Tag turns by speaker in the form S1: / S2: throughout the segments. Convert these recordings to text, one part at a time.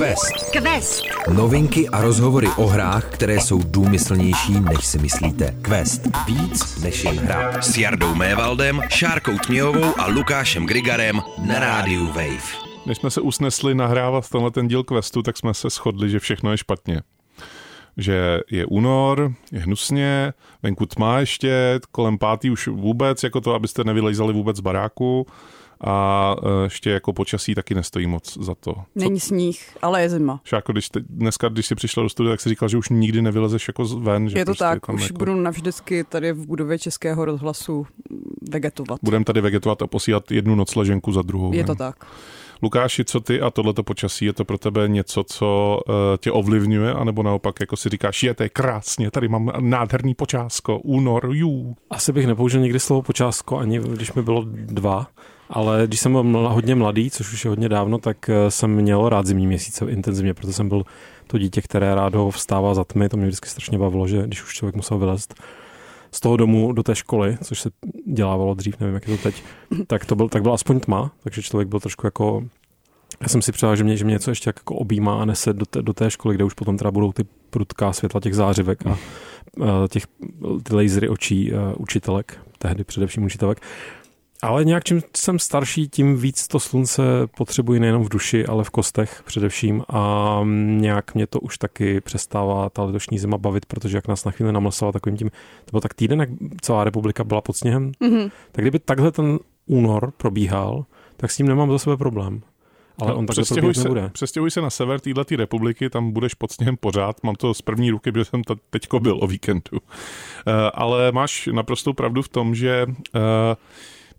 S1: Quest.
S2: Quest.
S1: Novinky a rozhovory o hrách, které jsou důmyslnější, než si myslíte. Quest. Víc než jen hra.
S3: S Jardou Mévaldem, Šárkou Tměhovou a Lukášem Grigarem na rádiu Wave.
S4: Než jsme se usnesli nahrávat tenhle ten díl questu, tak jsme se shodli, že všechno je špatně. Že je únor, je hnusně, venku tma ještě, kolem pátý už vůbec, jako to, abyste nevylejzali vůbec z baráku a e, ještě jako počasí taky nestojí moc za to. Co?
S5: Není sníh, ale je zima.
S4: Šáko, když te, dneska, když jsi přišla do studia, tak jsi říkal, že už nikdy nevylezeš jako ven. Že
S5: je to
S4: prostě
S5: tak,
S4: tam
S5: už
S4: jako...
S5: budu navždycky tady v budově Českého rozhlasu vegetovat.
S4: Budeme tady vegetovat a posílat jednu nocleženku za druhou.
S5: Je
S4: ven.
S5: to tak.
S4: Lukáši, co ty a tohleto počasí, je to pro tebe něco, co uh, tě ovlivňuje, anebo naopak jako si říkáš, je to je krásně, tady mám nádherný počásko, únor, jú.
S6: Asi bych nepoužil nikdy slovo počásko, ani když mi bylo dva, ale když jsem byl hodně mladý, což už je hodně dávno, tak eh, jsem měl rád zimní měsíce intenzivně, protože jsem byl to dítě, které rádo vstává za tmy, to mě vždycky strašně bavilo, že když už člověk musel vylézt z toho domu do té školy, což se dělávalo dřív, nevím, jak je to teď, tak to byl, tak byla aspoň tma, takže člověk byl trošku jako já jsem si přál, že mě, že mě něco ještě jako objímá a nese do té, do té školy, kde už potom teda budou ty prudká světla těch zářivek a uh, těch ty lasery očí uh, učitelek, tehdy především učitelek. Ale nějak čím jsem starší, tím víc to slunce potřebuji nejenom v duši, ale v kostech především a nějak mě to už taky přestává ta letošní zima bavit, protože jak nás na chvíli namlsala takovým tím, to byl tak týden, jak celá republika byla pod sněhem, mm-hmm. tak kdyby takhle ten únor probíhal, tak s tím nemám za sebe problém. Ale on takhle
S4: přestěhuj se,
S6: nebude.
S4: přestěhuj se na sever této republiky, tam budeš pod sněhem pořád. Mám to z první ruky, protože jsem teďko byl o víkendu. Uh, ale máš naprostou pravdu v tom, že uh,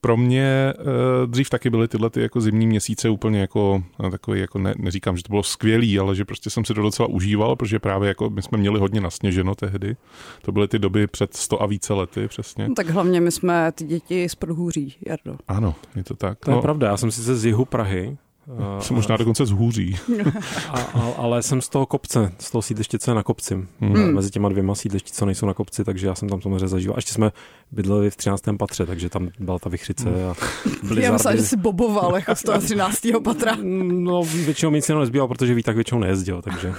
S4: pro mě uh, dřív taky byly tyhle ty jako zimní měsíce úplně jako uh, takový, jako ne, neříkám, že to bylo skvělý, ale že prostě jsem si to docela užíval, protože právě jako my jsme měli hodně nasněženo tehdy. To byly ty doby před 100 a více lety, přesně.
S5: No, tak hlavně my jsme ty děti z Podhůří, Jardo.
S4: Ano, je to tak.
S6: To je pravda, já jsem sice z jihu Prahy,
S4: Uh, jsem možná dokonce zhůří.
S6: A, a, ale jsem z toho kopce, z toho sídliště, co je na kopci. Hmm. Mezi těma dvěma sídlišti, co nejsou na kopci, takže já jsem tam samozřejmě zažíval. A ještě jsme bydleli v 13. patře, takže tam byla ta vychřice a blizardy.
S5: Já myslím, že jsi boboval jako z toho 13. patra.
S6: No, většinou nic jenom nezbývalo, protože ví tak většinou nejezdil, takže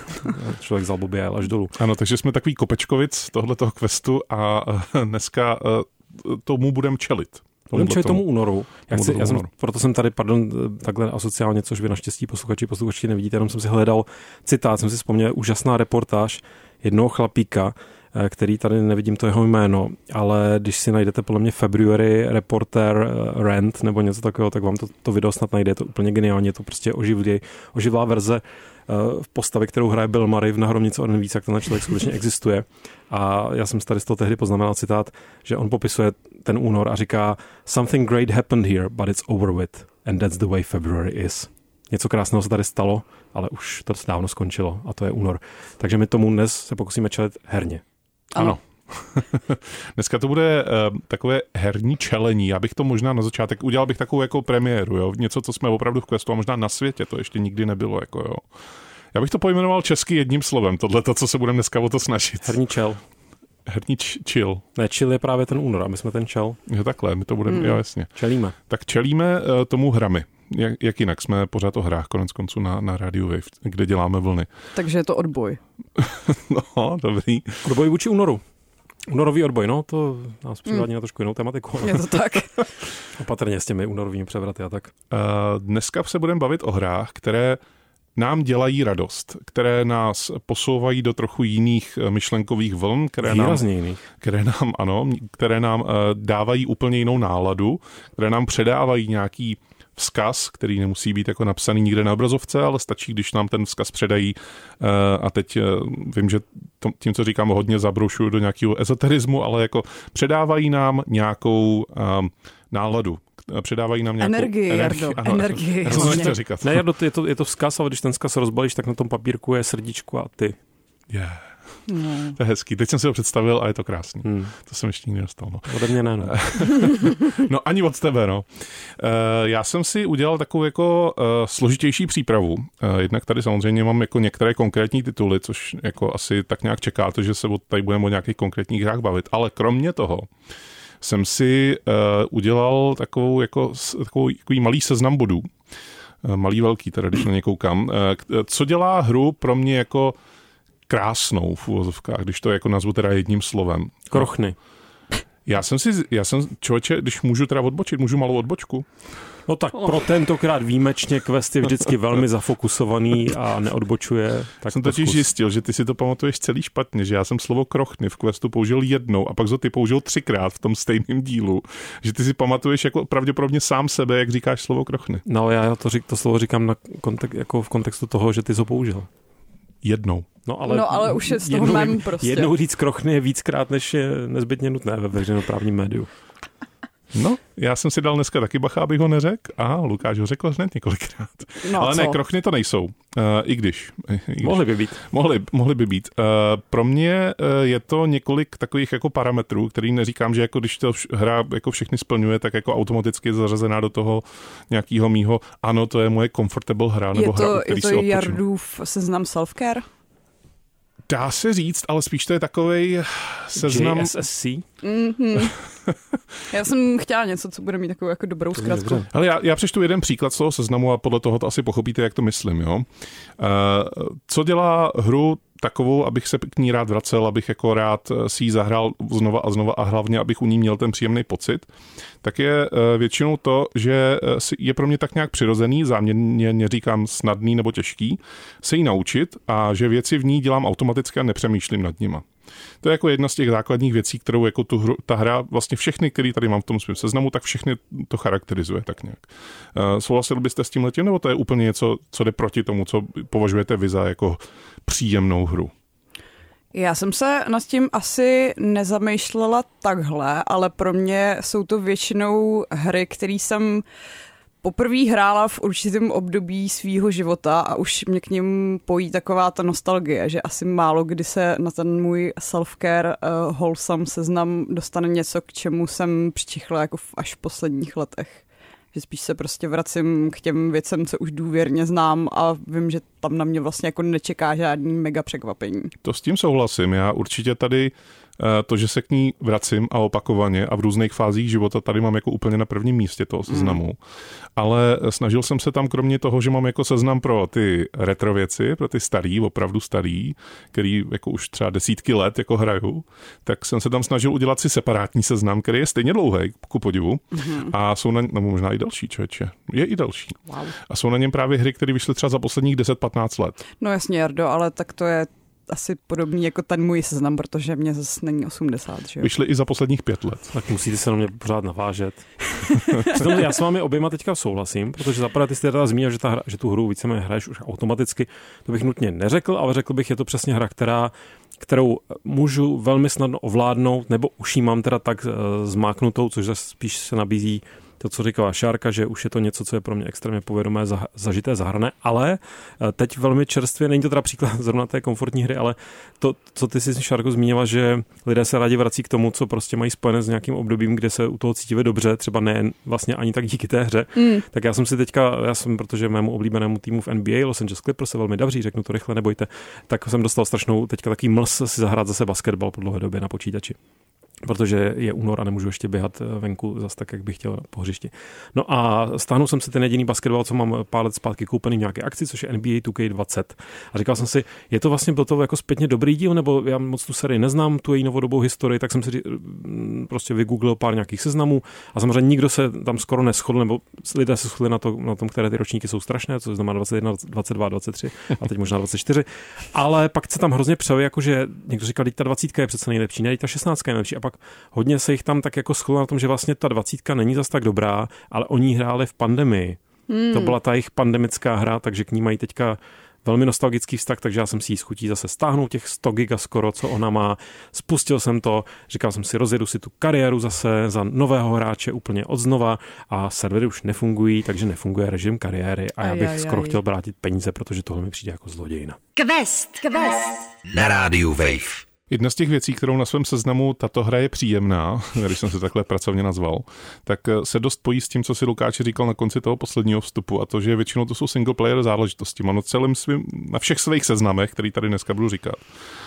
S6: člověk vzal bobě a jel až dolů.
S4: Ano, takže jsme takový kopečkovic tohletoho questu a dneska tomu budeme čelit.
S6: Budeme čelit tomu únoru. Já, chci, já jsem, proto jsem tady, pardon, takhle asociálně, což vy naštěstí posluchači, posluchači nevidíte, jenom jsem si hledal citát, jsem si vzpomněl úžasná reportáž jednoho chlapíka, který tady nevidím to jeho jméno, ale když si najdete podle mě February Reporter Rant nebo něco takového, tak vám to, to video snad najde, je to úplně geniálně, je to prostě oživlý, oživlá verze v postavě, kterou hraje Bill Murray v Nahromnice o den víc, jak ten člověk skutečně existuje. A já jsem tady z toho tehdy poznamenal citát, že on popisuje ten únor a říká Something great happened here, but it's over with. And that's the way February is. Něco krásného se tady stalo, ale už to dávno skončilo a to je únor. Takže my tomu dnes se pokusíme čelit herně.
S4: Ano. ano. Dneska to bude uh, takové herní čelení. Já bych to možná na začátek udělal bych takovou jako premiéru, jo? něco, co jsme opravdu v questu a možná na světě to ještě nikdy nebylo. Jako, jo? Já bych to pojmenoval česky jedním slovem, tohle to, co se budeme dneska o to snažit.
S6: Herní čel.
S4: Herní č- chill.
S6: Ne, chill je právě ten únor a my jsme ten čel.
S4: Jo, takhle, my to budeme, mm. jo, jasně.
S6: Čelíme.
S4: Tak čelíme uh, tomu hrami. Jak, jak jinak, jsme pořád o hrách, konec konců na, na Radio Wave, kde děláme vlny.
S5: Takže je to odboj.
S4: no, dobrý.
S6: Odboj vůči únoru. Únorový odboj, no, to nás přivádí mm. na trošku jinou tematiku.
S5: Je to tak.
S6: Opatrně s těmi únorovými převraty a tak.
S4: Uh, dneska se budeme bavit o hrách, které nám dělají radost, které nás posouvají do trochu jiných myšlenkových vln, které nám,
S6: jiných.
S4: které nám, ano, které nám uh, dávají úplně jinou náladu, které nám předávají nějaký vzkaz, který nemusí být jako napsaný nikde na obrazovce, ale stačí, když nám ten vzkaz předají. A teď vím, že tím, co říkám, hodně zabrušuju do nějakého ezoterismu, ale jako předávají nám nějakou náladu, předávají nám nějakou
S5: energii. Energii,
S4: ano,
S5: energii.
S4: Já jsem nechtěl říkat.
S6: Ne, je to, je to vzkaz, ale když ten vzkaz rozbalíš, tak na tom papírku je srdíčko a ty.
S4: Yeah. No. To je hezký. Teď jsem si ho představil a je to krásný. Hmm. To jsem ještě nikdy nedostal. No.
S6: Ode mě ne, no.
S4: no ani od tebe, no. Uh, já jsem si udělal takovou jako uh, složitější přípravu. Uh, jednak tady samozřejmě mám jako některé konkrétní tituly, což jako asi tak nějak čekáte, že se tady budeme o nějakých konkrétních hrách bavit. Ale kromě toho jsem si uh, udělal takovou jako, takovou, takový malý seznam bodů, Eh, malý velký, teda když na ně koukám. Eh, co dělá hru pro mě jako krásnou v úvozovkách, když to jako nazvu teda jedním slovem?
S6: Krochny.
S4: Já jsem si, já jsem, člověče, když můžu teda odbočit, můžu malou odbočku?
S6: No tak pro tentokrát výjimečně Quest je vždycky velmi zafokusovaný a neodbočuje. Tak
S4: jsem totiž zjistil, že ty si to pamatuješ celý špatně, že já jsem slovo krochny v Questu použil jednou a pak to ty použil třikrát v tom stejném dílu, že ty si pamatuješ jako pravděpodobně sám sebe, jak říkáš slovo krochny.
S6: No já to, řík, to slovo říkám na kontek, jako v kontextu toho, že ty jsi ho použil.
S4: Jednou.
S5: No ale, no, ale už je z toho jednou, prostě.
S6: Jednou říct krochny je víckrát, než je nezbytně nutné ve veřejnoprávním médiu.
S4: No, já jsem si dal dneska taky bacha, abych ho neřekl. A Lukáš ho řekl hned několikrát. No, Ale co? ne, krochny to nejsou. Uh, I když. I když.
S6: Mohly by být.
S4: Mohly, mohly by být. Uh, pro mě uh, je to několik takových jako parametrů, který neříkám, že jako když to hra jako všechny splňuje, tak jako automaticky je zařazená do toho nějakého mýho, ano, to je moje comfortable hra, nebo
S5: je to,
S4: hra,
S5: je to Jardův seznam self-care?
S4: Dá se říct, ale spíš to je takový seznam...
S6: JSSC?
S5: Mm-hmm. já jsem chtěla něco, co bude mít takovou jako dobrou zkratku.
S4: Ale já, já přečtu jeden příklad z toho seznamu a podle toho to asi pochopíte, jak to myslím. Jo? Uh, co dělá hru takovou, abych se k ní rád vracel, abych jako rád eh, si ji zahrál znova a znova a hlavně, abych u ní měl ten příjemný pocit, tak je eh, většinou to, že eh, je pro mě tak nějak přirozený, záměrně neříkám snadný nebo těžký, se jí naučit a že věci v ní dělám automaticky a nepřemýšlím nad nima. To je jako jedna z těch základních věcí, kterou jako tu hru, ta hra, vlastně všechny, které tady mám v tom svém seznamu, tak všechny to charakterizuje tak nějak. Uh, souhlasil byste s tím letím, nebo to je úplně něco, co jde proti tomu, co považujete vy za jako příjemnou hru?
S5: Já jsem se nad tím asi nezamýšlela takhle, ale pro mě jsou to většinou hry, které jsem poprvé hrála v určitém období svýho života a už mě k ním pojí taková ta nostalgie, že asi málo kdy se na ten můj self-care uh, wholesome seznam dostane něco, k čemu jsem přičichla jako v až v posledních letech. Že spíš se prostě vracím k těm věcem, co už důvěrně znám a vím, že tam na mě vlastně jako nečeká žádný mega překvapení.
S4: To s tím souhlasím. Já určitě tady to, že se k ní vracím a opakovaně a v různých fázích života tady mám jako úplně na prvním místě toho seznamu. Mm. Ale snažil jsem se tam kromě toho, že mám jako seznam pro ty retro věci, pro ty starý, opravdu starý, který jako už třeba desítky let jako hraju, tak jsem se tam snažil udělat si separátní seznam, který je stejně dlouhý, ku podivu. Mm. A jsou na nebo možná i další člověče. Je i další. Wow. A jsou na něm právě hry, které vyšly třeba za posledních 10-15 let.
S5: No jasně, Jardo, ale tak to je asi podobný jako ten můj seznam, protože mě zase není 80. Že jo?
S4: Vyšly i za posledních pět let.
S6: Tak musíte se na mě pořád navážet. já s vámi oběma teďka souhlasím, protože zaprvé ty jste teda zmínil, že, ta hra, že tu hru víceméně hraješ už automaticky. To bych nutně neřekl, ale řekl bych, je to přesně hra, která kterou můžu velmi snadno ovládnout, nebo už ji mám teda tak uh, zmáknutou, což spíš se nabízí to, co říkala Šárka, že už je to něco, co je pro mě extrémně povědomé, zažité, zahrané, ale eh, teď velmi čerstvě, není to teda příklad zrovna té komfortní hry, ale to, co ty si Šárko zmínila, že lidé se rádi vrací k tomu, co prostě mají spojené s nějakým obdobím, kde se u toho cítíme dobře, třeba ne vlastně ani tak díky té hře, mm. tak já jsem si teďka, já jsem, protože mému oblíbenému týmu v NBA Los Angeles Clippers se velmi daří, řeknu to rychle, nebojte, tak jsem dostal strašnou teďka taký mls si zahrát zase basketbal po dlouhé době na počítači protože je únor a nemůžu ještě běhat eh, venku zase tak, jak bych chtěl po hřišti. No a stáhnul jsem si ten jediný basketbal, co mám pár let zpátky koupený v nějaké akci, což je NBA 2K20. A říkal jsem si, je to vlastně byl to jako zpětně dobrý díl, nebo já moc tu sérii neznám, tu její novodobou historii, tak jsem si mm, prostě vygooglil pár nějakých seznamů a samozřejmě nikdo se tam skoro neschodl, nebo lidé se shodli na, to, na tom, které ty ročníky jsou strašné, co znamená 21, 22, 23 a teď možná 24. Ale pak se tam hrozně přeli, jakože někdo říkal, ta 20 je přece nejlepší, ne, ta 16 je nejlepší. A pak hodně se jich tam tak jako shodlo na tom, že vlastně ta dvacítka není zas tak dobrá, ale oni hráli v pandemii. Hmm. To byla ta jejich pandemická hra, takže k ní mají teďka velmi nostalgický vztah, takže já jsem si ji schutí zase stáhnout těch 100 giga skoro, co ona má. Spustil jsem to, říkal jsem si, rozjedu si tu kariéru zase za nového hráče úplně od znova a servery už nefungují, takže nefunguje režim kariéry a já bych aj, skoro aj. chtěl vrátit peníze, protože tohle mi přijde jako zlodějina. Quest, Quest.
S3: Na rádiu Wave.
S4: Jedna z těch věcí, kterou na svém seznamu tato hra je příjemná, když jsem se takhle pracovně nazval, tak eh, se dost pojí s tím, co si Lukáči říkal na konci toho posledního vstupu, a to, že většinou to jsou single player záležitosti. Mám na celém svým, na všech svých seznamech, který tady dneska budu říkat,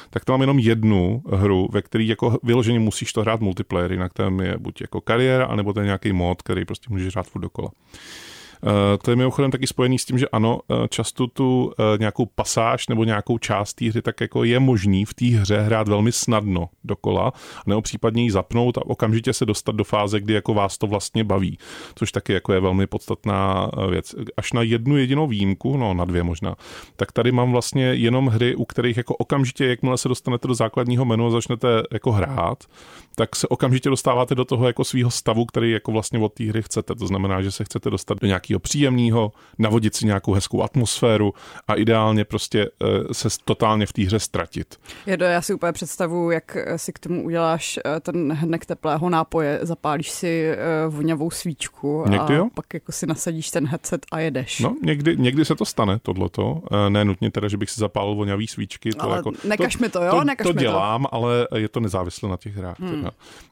S4: tak to mám jenom jednu hru, ve které jako vyloženě musíš to hrát multiplayer, jinak tam je buď jako kariéra, anebo ten nějaký mod, který prostě můžeš hrát furt dokola. To je mimochodem taky spojený s tím, že ano, často tu nějakou pasáž nebo nějakou část té hry tak jako je možný v té hře hrát velmi snadno dokola, nebo případně ji zapnout a okamžitě se dostat do fáze, kdy jako vás to vlastně baví, což taky jako je velmi podstatná věc. Až na jednu jedinou výjimku, no na dvě možná, tak tady mám vlastně jenom hry, u kterých jako okamžitě, jakmile se dostanete do základního menu a začnete jako hrát, tak se okamžitě dostáváte do toho jako svého stavu, který jako vlastně od té hry chcete. To znamená, že se chcete dostat do nějakého příjemného, navodit si nějakou hezkou atmosféru a ideálně prostě eh, se totálně v té hře ztratit.
S5: Jedo, já si úplně představu, jak eh, si k tomu uděláš eh, ten hrnek teplého nápoje, zapálíš si vonavou svíčku a
S4: někdy jo?
S5: pak jako si nasadíš ten headset a jedeš.
S4: No, někdy, někdy se to stane, tohleto. Ne nutně teda, že bych si zapálil vonavý svíčky. To
S5: ale
S4: jako,
S5: nekaž
S4: to,
S5: mi to, jo?
S4: To,
S5: nekaž
S4: to
S5: mi
S4: dělám, to. ale je to nezávislé na těch hrách. Hmm.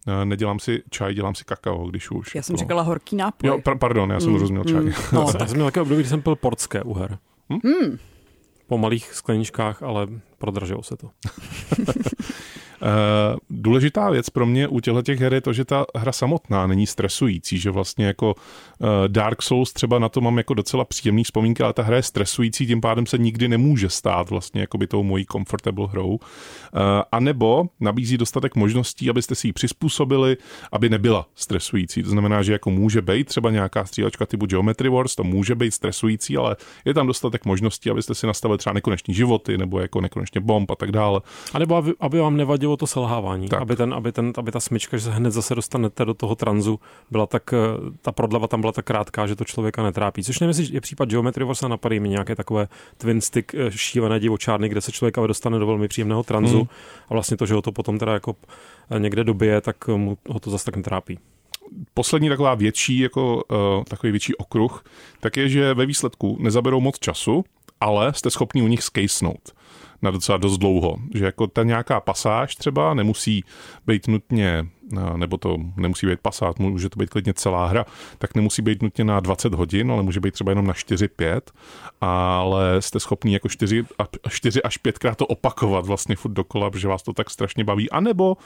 S4: Teda. Nedělám si čaj, dělám si kakao, když už.
S5: Já jsem jako... říkala horký nápoj.
S4: Jo, pra, pardon, já jsem hmm. rozuměl čaj. Hmm.
S6: No, já jsem měl také období, kdy jsem pil portské uher. Hmm? Po malých skleničkách, ale prodražilo se to.
S4: Eh, důležitá věc pro mě u těchto těch her je to, že ta hra samotná není stresující, že vlastně jako uh, Dark Souls třeba na to mám jako docela příjemný vzpomínky, ale ta hra je stresující, tím pádem se nikdy nemůže stát vlastně jako by tou mojí comfortable hrou. Uh, a nebo nabízí dostatek možností, abyste si ji přizpůsobili, aby nebyla stresující. To znamená, že jako může být třeba nějaká střílečka typu Geometry Wars, to může být stresující, ale je tam dostatek možností, abyste si nastavili třeba nekoneční životy nebo jako nekonečně bomb a tak dále.
S6: A nebo aby, aby vám nevadilo bylo to selhávání, aby, ten, aby, ten, aby ta smyčka, že se hned zase dostanete do toho tranzu, byla tak, eh, ta prodleva tam byla tak krátká, že to člověka netrápí. Což nevím, jestli je případ Geometry Wars a napadají mi nějaké takové twin stick eh, šílené divočárny, kde se člověk ale dostane do velmi příjemného tranzu hmm. a vlastně to, že ho to potom teda jako eh, někde dobije, tak mu ho to zase tak netrápí
S4: poslední taková větší, jako uh, takový větší okruh, tak je, že ve výsledku nezaberou moc času, ale jste schopni u nich skejsnout na docela dost dlouho. Že jako ta nějaká pasáž třeba nemusí být nutně, nebo to nemusí být pasáž, může to být klidně celá hra, tak nemusí být nutně na 20 hodin, ale může být třeba jenom na 4-5, ale jste schopni jako 4, 4 až 5 krát to opakovat vlastně furt dokola, protože vás to tak strašně baví, anebo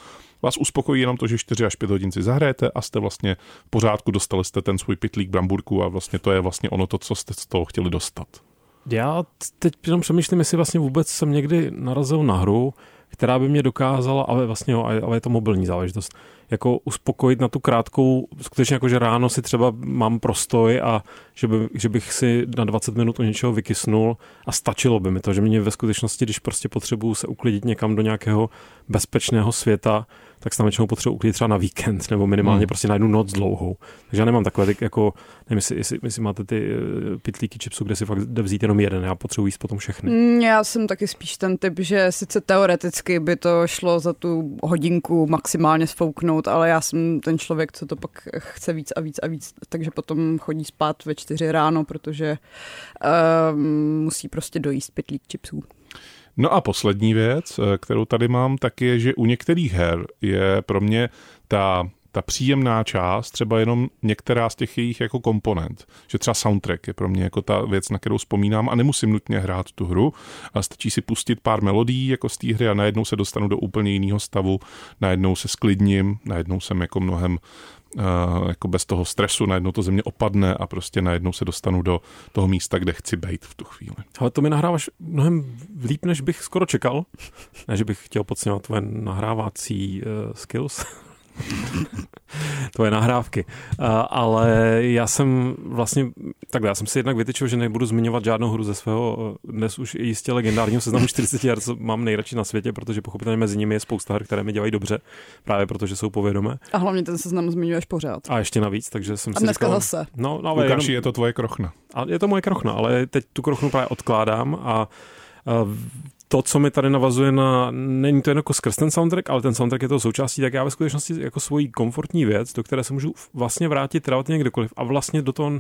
S4: vás uspokojí jenom to, že 4 až 5 hodin si zahrajete a jste vlastně v pořádku, dostali jste ten svůj pitlík bramburku a vlastně to je vlastně ono to, co jste z toho chtěli dostat.
S6: Já teď jenom přemýšlím, jestli vlastně vůbec jsem někdy narazil na hru, která by mě dokázala, ale vlastně jo, ale je to mobilní záležitost, jako uspokojit na tu krátkou, skutečně jako, že ráno si třeba mám prostoj a že, by, že bych si na 20 minut u něčeho vykysnul a stačilo by mi to, že mě ve skutečnosti, když prostě potřebuju se uklidit někam do nějakého bezpečného světa, tak se tam většinou potřebuji uklidit třeba na víkend nebo minimálně hmm. prostě na jednu noc dlouhou. Takže já nemám takové, tak jako, nevím, jestli, jestli, jestli máte ty eh, pitlíky chipsů, kde si fakt jde vzít jenom jeden, já potřebuji jíst potom všechny.
S5: Mm, já jsem taky spíš ten typ, že sice teoreticky by to šlo za tu hodinku maximálně sfouknout, ale já jsem ten člověk, co to pak chce víc a víc a víc, takže potom chodí spát ve čtyři ráno, protože uh, musí prostě dojíst pitlík chipsů.
S4: No a poslední věc, eh, kterou tady mám, tak je, že u některých her je pro mě ta ta příjemná část, třeba jenom některá z těch jejich jako komponent. Že třeba soundtrack je pro mě jako ta věc, na kterou vzpomínám a nemusím nutně hrát tu hru, ale stačí si pustit pár melodií jako z té hry a najednou se dostanu do úplně jiného stavu, najednou se sklidním, najednou jsem jako mnohem Uh, jako bez toho stresu, najednou to země opadne a prostě najednou se dostanu do toho místa, kde chci být v tu chvíli.
S6: Ale to mi nahráváš mnohem líp, než bych skoro čekal. Ne, že bych chtěl podceňovat tvoje nahrávací uh, skills. tvoje nahrávky. Uh, ale já jsem vlastně, takhle, já jsem si jednak vytyčil, že nebudu zmiňovat žádnou hru ze svého dnes už jistě legendárního seznamu 40 her, co mám nejradši na světě, protože pochopitelně mezi nimi je spousta her, které mi dělají dobře, právě protože jsou povědomé.
S5: A hlavně ten seznam zmiňuješ pořád.
S6: A ještě navíc, takže jsem
S5: a
S6: si
S5: dneska
S6: říkal,
S5: zase.
S6: No,
S4: no ale Lukáši, jenom, je to tvoje krochna.
S6: A je to moje krochna, ale teď tu krochnu právě odkládám a to, co mi tady navazuje na, není to jen jako skrz ten soundtrack, ale ten soundtrack je to součástí, tak já ve skutečnosti jako svoji komfortní věc, do které se můžu vlastně vrátit relativně kdekoliv a vlastně do toho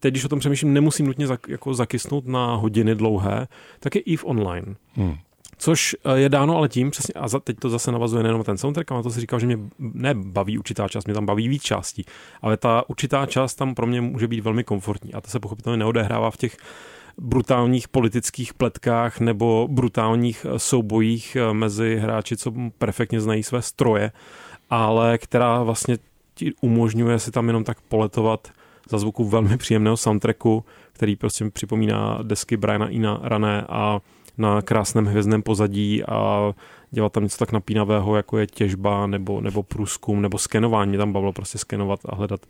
S6: teď, když o tom přemýšlím, nemusím nutně zak, jako zakysnout na hodiny dlouhé, tak je EVE Online. Hmm. Což eh, je dáno ale tím, přesně, a teď to zase navazuje nejenom ten soundtrack, ale to si říkal, že mě nebaví určitá část, mě tam baví víc částí, ale ta určitá část tam pro mě může být velmi komfortní a to se pochopitelně neodehrává v těch brutálních politických pletkách nebo brutálních eh, soubojích eh, mezi hráči, co perfektně znají své stroje, ale která vlastně ti umožňuje si tam jenom tak poletovat za zvuku velmi příjemného soundtracku, který prostě připomíná desky Briana Ina Rané a na krásném hvězdném pozadí a dělat tam něco tak napínavého, jako je těžba nebo, nebo průzkum nebo skenování. Mě tam bavilo prostě skenovat a hledat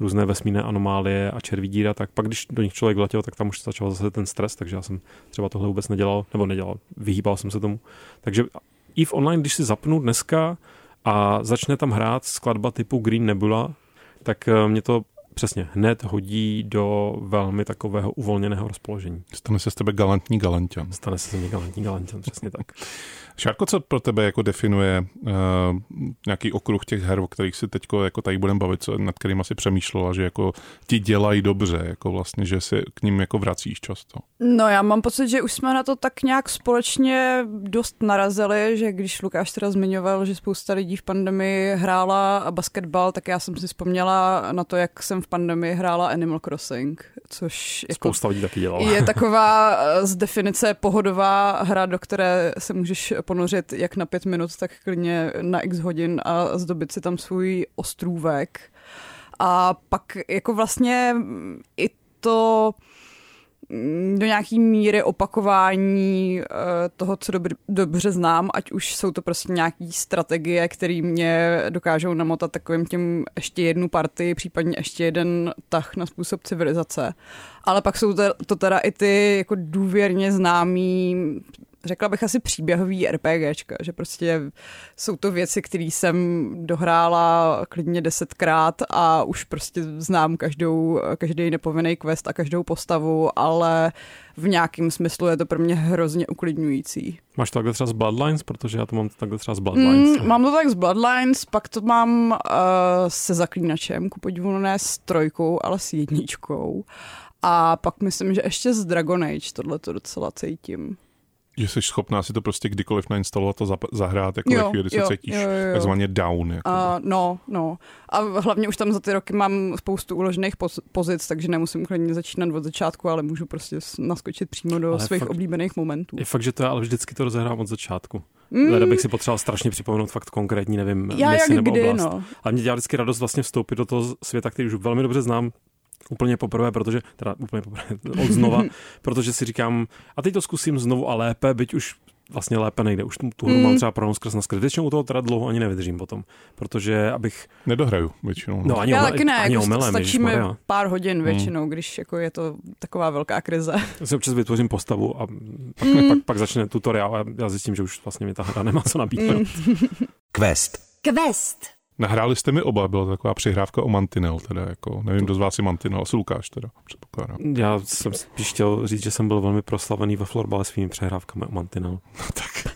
S6: různé vesmírné anomálie a červí díra, tak pak, když do nich člověk vletěl, tak tam už začal zase ten stres, takže já jsem třeba tohle vůbec nedělal, nebo nedělal, vyhýbal jsem se tomu. Takže i v online, když si zapnu dneska a začne tam hrát skladba typu Green Nebula, tak eh, mě to přesně hned hodí do velmi takového uvolněného rozpoložení.
S4: Stane se z tebe galantní galantian.
S6: Stane se z mě galantní galantian, přesně tak.
S4: Šárko, co pro tebe jako definuje uh, nějaký okruh těch her, o kterých si teď jako tady budeme bavit, co, nad kterým asi přemýšlela, že jako ti dělají dobře, jako vlastně, že si k ním jako vracíš často?
S5: No já mám pocit, že už jsme na to tak nějak společně dost narazili, že když Lukáš teda zmiňoval, že spousta lidí v pandemii hrála basketbal, tak já jsem si vzpomněla na to, jak jsem v pandemii hrála Animal Crossing, což
S6: jako Spousta lidí taky dělala.
S5: je taková eh, z definice pohodová hra, do které se můžeš ponořit jak na pět minut, tak klidně na x hodin a zdobit si tam svůj ostrůvek. A pak jako vlastně i to do nějaký míry opakování uh, toho, co dobr, dobře znám, ať už jsou to prostě nějaký strategie, které mě dokážou namotat takovým tím ještě jednu partii, případně ještě jeden tah na způsob civilizace. Ale pak jsou to, to teda i ty jako důvěrně známý řekla bych asi příběhový RPGčka, že prostě jsou to věci, které jsem dohrála klidně desetkrát a už prostě znám každou, každý nepovinný quest a každou postavu, ale v nějakém smyslu je to pro mě hrozně uklidňující.
S6: Máš to takhle třeba z Bloodlines, protože já to mám takhle třeba z Bloodlines.
S5: Mm, mám to tak z Bloodlines, pak to mám uh, se zaklínačem, ku podivu ne s trojkou, ale s jedničkou. A pak myslím, že ještě z Dragon Age tohle to docela cítím.
S4: Že jsi schopná si to prostě kdykoliv nainstalovat a zahrát, jako jo, chvíli, kdy se cítíš jo, jo, jo. takzvaně down. Jako. Uh,
S5: no, no. A hlavně už tam za ty roky mám spoustu uložených poz- pozic, takže nemusím klidně začínat od začátku, ale můžu prostě naskočit přímo do ale svých fakt, oblíbených momentů.
S6: Je fakt, že to je, ale vždycky to rozehrám od začátku. Mm. Leda bych si potřeboval strašně připomenout fakt konkrétní, nevím,
S5: Já jak
S6: nebo
S5: kdy,
S6: oblast.
S5: No.
S6: Ale mě dělá vždycky radost vlastně vstoupit do toho světa, který už velmi dobře znám, úplně poprvé, protože, teda úplně poprvé, od znova, protože si říkám, a teď to zkusím znovu a lépe, byť už vlastně lépe nejde. Už tu, tu hru mm. mám třeba pro skrz na skrz. Většinou u toho teda dlouho ani nevydržím potom, protože abych...
S4: Nedohraju většinou.
S5: No, ani, Já taky ne, ani jako omylem, stačí mi pár hodin mm. většinou, když jako je to taková velká krize.
S6: Já si občas vytvořím postavu a pak, mm. pak, pak začne tutoriál a já zjistím, že už vlastně mi ta hra nemá co nabídnout. Mm.
S1: Quest.
S2: Quest.
S4: Nahráli jste mi oba, byla taková přihrávka o Mantinel, teda jako, nevím, kdo z vás je Mantinel, asi Lukáš teda, předpokládám.
S6: Já jsem spíš chtěl říct, že jsem byl velmi proslavený ve florbale svými přehrávkami o Mantinel.
S4: No, tak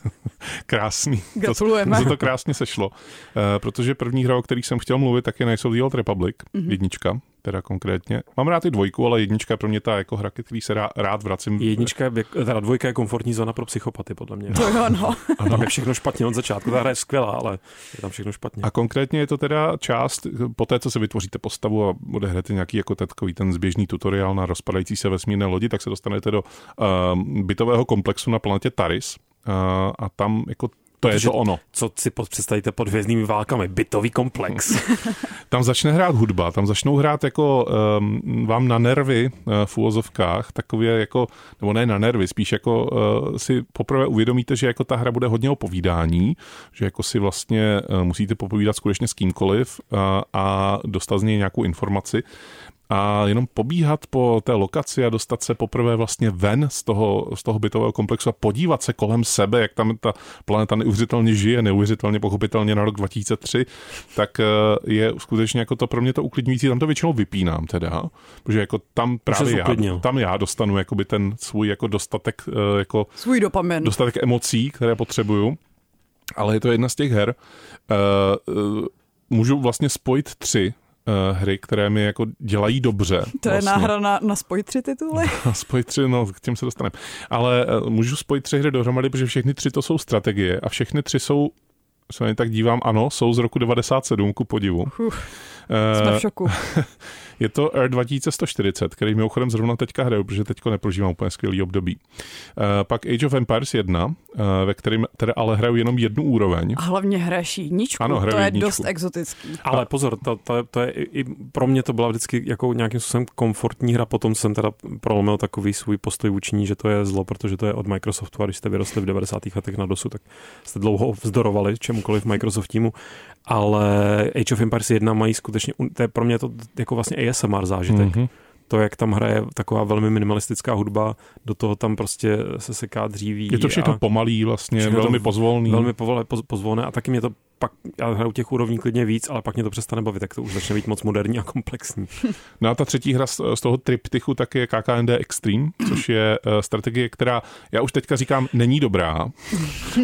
S4: krásný.
S5: Gratulujeme.
S4: To, to, to krásně sešlo, uh, protože první hra, o kterých jsem chtěl mluvit, tak je Nice of the Old Republic, mm-hmm. jednička, teda konkrétně. Mám rád i dvojku, ale jednička je pro mě ta jako hra, který se rád, rád vracím.
S6: Jednička, je, teda dvojka je komfortní zóna pro psychopaty, podle mě.
S5: To jo, no.
S6: A tam je všechno špatně od začátku. Ta hra je skvělá, ale je tam všechno špatně.
S4: A konkrétně je to teda část, po té, co se vytvoříte postavu a odehráte nějaký jako takový ten zběžný tutoriál na rozpadající se vesmírné lodi, tak se dostanete do uh, bytového komplexu na planetě Taris. Uh, a tam jako to je to ono.
S6: Co si představíte pod hvězdnými válkami? Bytový komplex.
S4: tam začne hrát hudba, tam začnou hrát jako um, vám na nervy uh, v úvozovkách, takové jako, nebo ne na nervy, spíš jako uh, si poprvé uvědomíte, že jako ta hra bude hodně o povídání, že jako si vlastně uh, musíte popovídat skutečně s kýmkoliv uh, a dostat z něj nějakou informaci a jenom pobíhat po té lokaci a dostat se poprvé vlastně ven z toho, z toho bytového komplexu a podívat se kolem sebe, jak tam ta planeta neuvěřitelně žije, neuvěřitelně pochopitelně na rok 2003, tak eh, je skutečně jako to pro mě to uklidňující, tam to většinou vypínám teda, protože jako tam právě já, tam já dostanu jakoby ten svůj jako dostatek eh, jako
S5: svůj dopamin.
S4: dostatek emocí, které potřebuju, ale je to jedna z těch her, uh, můžu vlastně spojit tři uh, hry, které mi jako dělají dobře.
S5: To vlastně. je náhra na, na spoj tři tituly?
S4: na spoj tři, no k těm se dostaneme. Ale uh, můžu spojit tři hry dohromady, protože všechny tři to jsou strategie a všechny tři jsou se na tak dívám, ano, jsou z roku 97, ku podivu.
S5: Uh, Jsme v šoku.
S4: Je to R 2140, který mimochodem zrovna teďka hraju, protože teďko neprožívám úplně skvělý období. Uh, pak Age of Empires 1, uh, ve kterém teda ale hraju jenom jednu úroveň.
S5: A hlavně hraješ jedničku,
S4: Ano, hraju
S5: to je
S4: jedničku.
S5: dost exotický.
S6: Ale pozor, to, to, to je i, pro mě to byla vždycky jako nějakým způsobem komfortní hra, potom jsem teda prolomil takový svůj postoj vůči že to je zlo, protože to je od Microsoftu a když jste vyrostli v 90. letech na dosu, tak jste dlouho vzdorovali čemukoliv Microsoftímu, ale Age of Empires 1 mají skutečně, to je pro mě to jako vlastně ASMR zážitek.
S4: Mhm.
S6: To, jak tam hraje taková velmi minimalistická hudba, do toho tam prostě se seká dříví.
S4: Je to všechno
S6: a
S4: pomalý vlastně,
S6: Všechno
S4: velmi pozvolný.
S6: velmi povole, poz, pozvolné a taky mě to pak, já hraju těch úrovní klidně víc, ale pak mě to přestane bavit, tak to už začne být moc moderní a komplexní.
S4: No a ta třetí hra z, z toho triptychu tak je KKND Extreme, což je uh, strategie, která, já už teďka říkám, není dobrá.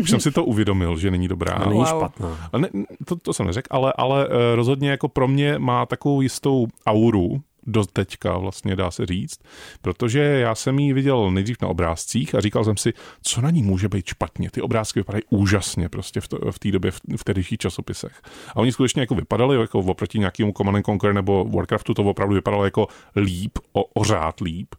S4: Už jsem si to uvědomil, že není dobrá.
S6: A není
S5: Wow.
S6: špatná.
S4: Ale ne, to, to jsem neřekl, ale, ale uh, rozhodně jako pro mě má takovou jistou auru, do teďka vlastně dá se říct, protože já jsem ji viděl nejdřív na obrázcích a říkal jsem si, co na ní může být špatně. Ty obrázky vypadají úžasně prostě v, to, v té době v, v tehdejších časopisech. A oni skutečně jako vypadali jako oproti nějakému Command and Conquer nebo Warcraftu to opravdu vypadalo jako líp, o, ořád líp.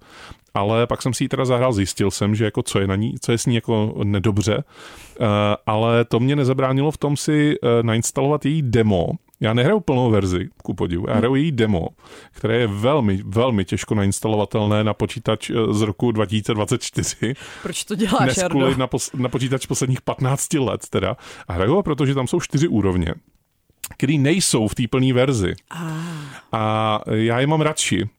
S4: Ale pak jsem si ji teda zahrál, zjistil jsem, že jako co je na ní, co je s ní jako nedobře, uh, ale to mě nezabránilo v tom si uh, nainstalovat její demo, já nehraju plnou verzi, ku podivu, já hraju její demo, které je velmi, velmi těžko nainstalovatelné na počítač eh, z roku 2024,
S5: Proč to děláš,
S4: dnes kvůli na, pos, na počítač posledních 15 let teda. A hraju ho, protože tam jsou čtyři úrovně, které nejsou v té plné verzi. A já je mám radši,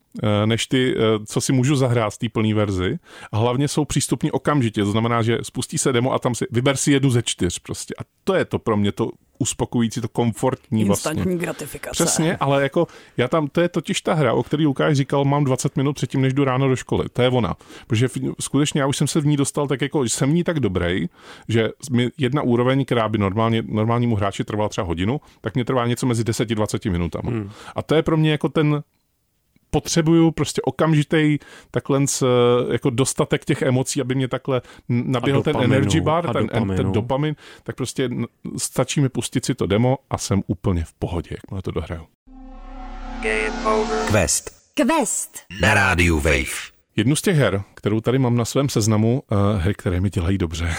S4: než ty, eh, co si můžu zahrát z té plné verzi. A hlavně jsou přístupní okamžitě, to znamená, že spustí se demo a tam si vyber si jednu ze čtyř prostě. A to je to pro mě to uspokojující, to komfortní vlastně.
S5: Instantní gratifikace.
S4: Přesně, ale jako já tam, to je totiž ta hra, o který Lukáš říkal, mám 20 minut předtím, než jdu ráno do školy. To je ona. Protože v- skutečně já už jsem se v ní dostal tak jako, že jsem v ní tak dobrý, že mi jedna úroveň, která by normálně, normálnímu hráči trvala třeba hodinu, tak mě trvá něco mezi 10 a 20 minutami. Hmm. A to je pro mě jako ten potřebuju prostě okamžitý takhle s, jako dostatek těch emocí, aby mě takhle naběhl ten energy bar, ten, ten
S6: dopaminu.
S4: dopamin, tak prostě stačí mi pustit si to demo a jsem úplně v pohodě, jakmile to dohraju.
S1: Quest.
S3: Quest na rádiu Wave.
S4: Jednu z těch her, kterou tady mám na svém seznamu, uh, hry, které mi dělají dobře,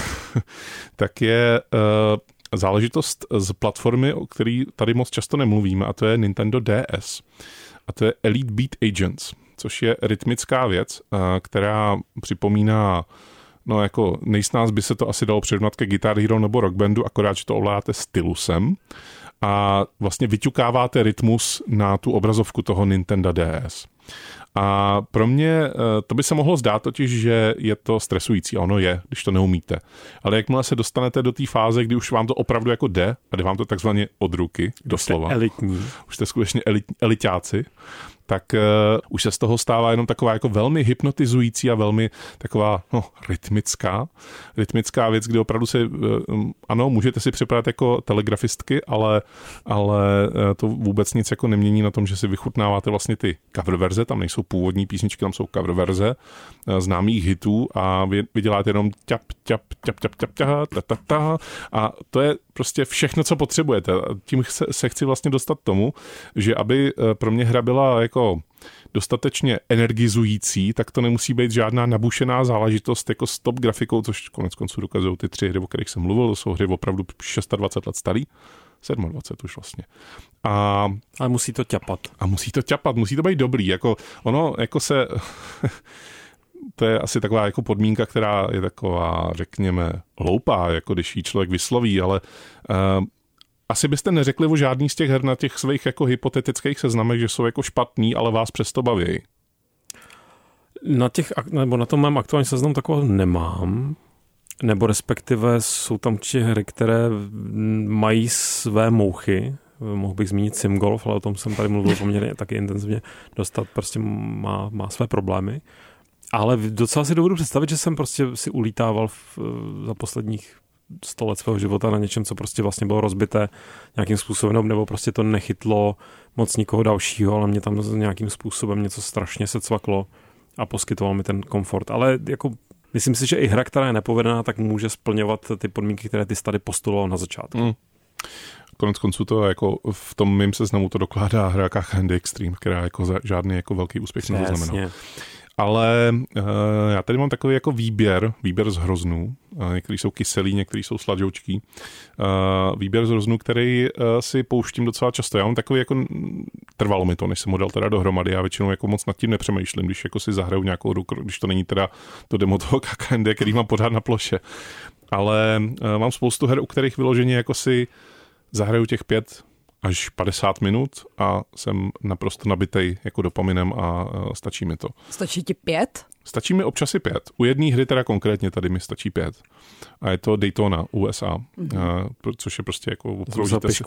S4: tak je uh, záležitost z platformy, o který tady moc často nemluvíme, a to je Nintendo DS. A to je Elite Beat Agents, což je rytmická věc, která připomíná No jako nejsnáz by se to asi dalo přirovnat ke Guitar Hero nebo Rock Bandu, akorát, že to ovládáte stylusem a vlastně vyťukáváte rytmus na tu obrazovku toho Nintendo DS. A pro mě eh, to by se mohlo zdát totiž, že je to stresující a ono je, když to neumíte. Ale jakmile se dostanete do té fáze, kdy už vám to opravdu jako jde a jde vám to takzvaně od ruky, doslova,
S6: Elitní.
S4: už jste skutečně elit, elitáci, tak uh, už se z toho stává jenom taková jako velmi hypnotizující a velmi taková no, rytmická, rytmická věc, kdy opravdu se, uh, ano, můžete si připadat jako telegrafistky, ale, ale uh, to vůbec nic jako nemění na tom, že si vychutnáváte vlastně ty cover verze, tam nejsou původní písničky, tam jsou cover verze známých hitů a vy, vy děláte jenom ťap, ťap, ťap, ťap, ťap, ťap, ta, ta, ta, a to je prostě všechno, co potřebujete. A Tím se, se chci vlastně dostat tomu, že aby eh, pro mě hra byla jako dostatečně energizující, tak to nemusí být žádná nabušená záležitost jako s top grafikou, což konec konců dokazují ty tři hry, o kterých jsem mluvil, to jsou hry opravdu 26 let starý, 27 už vlastně. A
S6: Ale musí to ťapat.
S4: a musí to ťapat, musí to být dobrý. Jako ono, jako se... to je asi taková jako podmínka, která je taková, řekněme, hloupá, jako když ji člověk vysloví, ale uh, asi byste neřekli o žádný z těch her na těch svých jako hypotetických seznamech, že jsou jako špatný, ale vás přesto baví.
S6: Na těch, nebo na tom mém aktuálním seznamu takového nemám, nebo respektive jsou tam určitě hry, které mají své mouchy. Mohl bych zmínit Simgolf, ale o tom jsem tady mluvil poměrně taky intenzivně. Dostat prostě má, má své problémy. Ale docela si dovedu představit, že jsem prostě si ulítával v, za posledních 100 let svého života na něčem, co prostě vlastně bylo rozbité nějakým způsobem, nebo prostě to nechytlo moc nikoho dalšího, ale mě tam nějakým způsobem něco strašně se cvaklo a poskytoval mi ten komfort. Ale jako myslím si, že i hra, která je nepovedená, tak může splňovat ty podmínky, které ty jsi tady postuloval na začátku.
S4: Mm. Konec konců to jako v tom mým seznamu to dokládá hra Candy Extreme, která jako za, žádný jako velký úspěch neznamená. Ale uh, já tady mám takový jako výběr, výběr z hroznů. Uh, některý jsou kyselý, některý jsou sladoučký. Uh, výběr z hroznů, který si pouštím docela často. Já mám takový jako, trvalo mi to, než jsem ho dal teda dohromady. Já většinou jako moc nad tím nepřemýšlím, když jako si zahraju nějakou hru, když to není teda to demo toho KKND, který mám pořád na ploše. Ale mám spoustu her, u kterých vyloženě jako si zahraju těch pět až 50 minut a jsem naprosto nabitej jako dopaminem a stačí mi to.
S5: Stačí ti pět?
S4: Stačí mi občas i pět. U jedné hry teda konkrétně tady mi stačí pět. A je to Daytona, USA, mm-hmm. což je prostě jako...
S6: Obkroužíte si...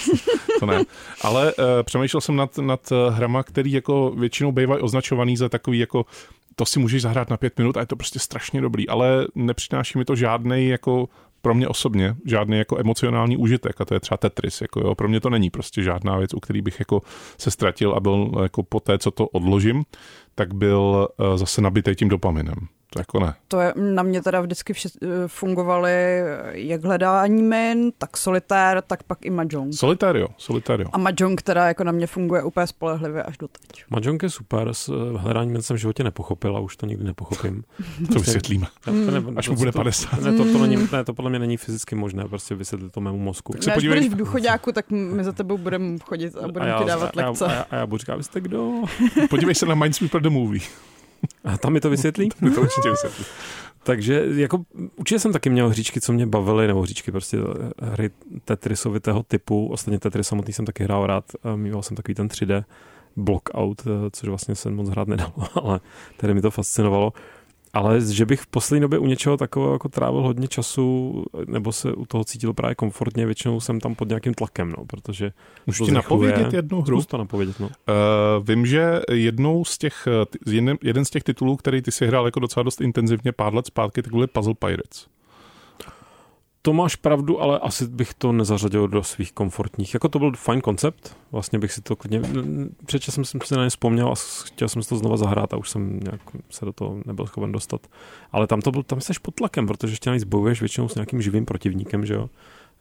S4: to ne. Ale uh, přemýšlel jsem nad, nad hrama, který jako většinou bývají označovaný za takový jako to si můžeš zahrát na pět minut a je to prostě strašně dobrý, ale nepřináší mi to žádný jako pro mě osobně žádný jako emocionální užitek a to je třeba Tetris. Jako jo. Pro mě to není prostě žádná věc, u který bych jako se ztratil a byl jako po té, co to odložím, tak byl uh, zase nabitý tím dopaminem. To jako ne.
S5: To je, na mě teda vždycky vše, eh, fungovaly jak hledání min, tak solitér, tak pak i Mahjong.
S4: Solitér jo, solitér jo.
S5: A Mahjong teda jako na mě funguje úplně spolehlivě až do teď.
S6: Mahjong je super, s eh, hledáním min jsem v životě nepochopil a už to nikdy nepochopím.
S4: to vysvětlíme.
S6: Mm.
S4: Až mu bude 50.
S6: Ne, to, to, není, ne, to podle mě není fyzicky možné prostě vysvětlit to mému mozku.
S5: Tak se podívej... Až budeš v důchodáku, tak my za tebou budeme chodit a budeme ti dávat
S6: a
S5: lekce.
S6: A, a, a já budu říkat, vy jste kdo?
S4: Podívej se na Mindsweeper The Movie.
S6: A tam mi to vysvětlí?
S4: tam mi to určitě vysvětlí.
S6: Takže jako určitě jsem taky měl hříčky, co mě bavily, nebo hříčky prostě hry Tetrisovitého typu. Ostatně Tetris samotný jsem taky hrál rád. Mýval jsem takový ten 3D blockout, což vlastně jsem moc hrát nedal, ale tady mi to fascinovalo. Ale že bych v poslední době u něčeho takového jako trávil hodně času, nebo se u toho cítil právě komfortně, většinou jsem tam pod nějakým tlakem, no, protože
S4: už ti napovědět jednu hru?
S6: Zkus to napovědět, no.
S4: Uh, vím, že jednou z těch, jeden, jeden z těch titulů, který ty si hrál jako docela dost intenzivně pár let zpátky, tak byly Puzzle Pirates
S6: to máš pravdu, ale asi bych to nezařadil do svých komfortních. Jako to byl fajn koncept, vlastně bych si to klidně... Předtím jsem si na ně vzpomněl a chtěl jsem si to znova zahrát a už jsem nějak se do toho nebyl schopen dostat. Ale tam to byl, tam jsi pod tlakem, protože ještě navíc bojuješ většinou s nějakým živým protivníkem, že jo?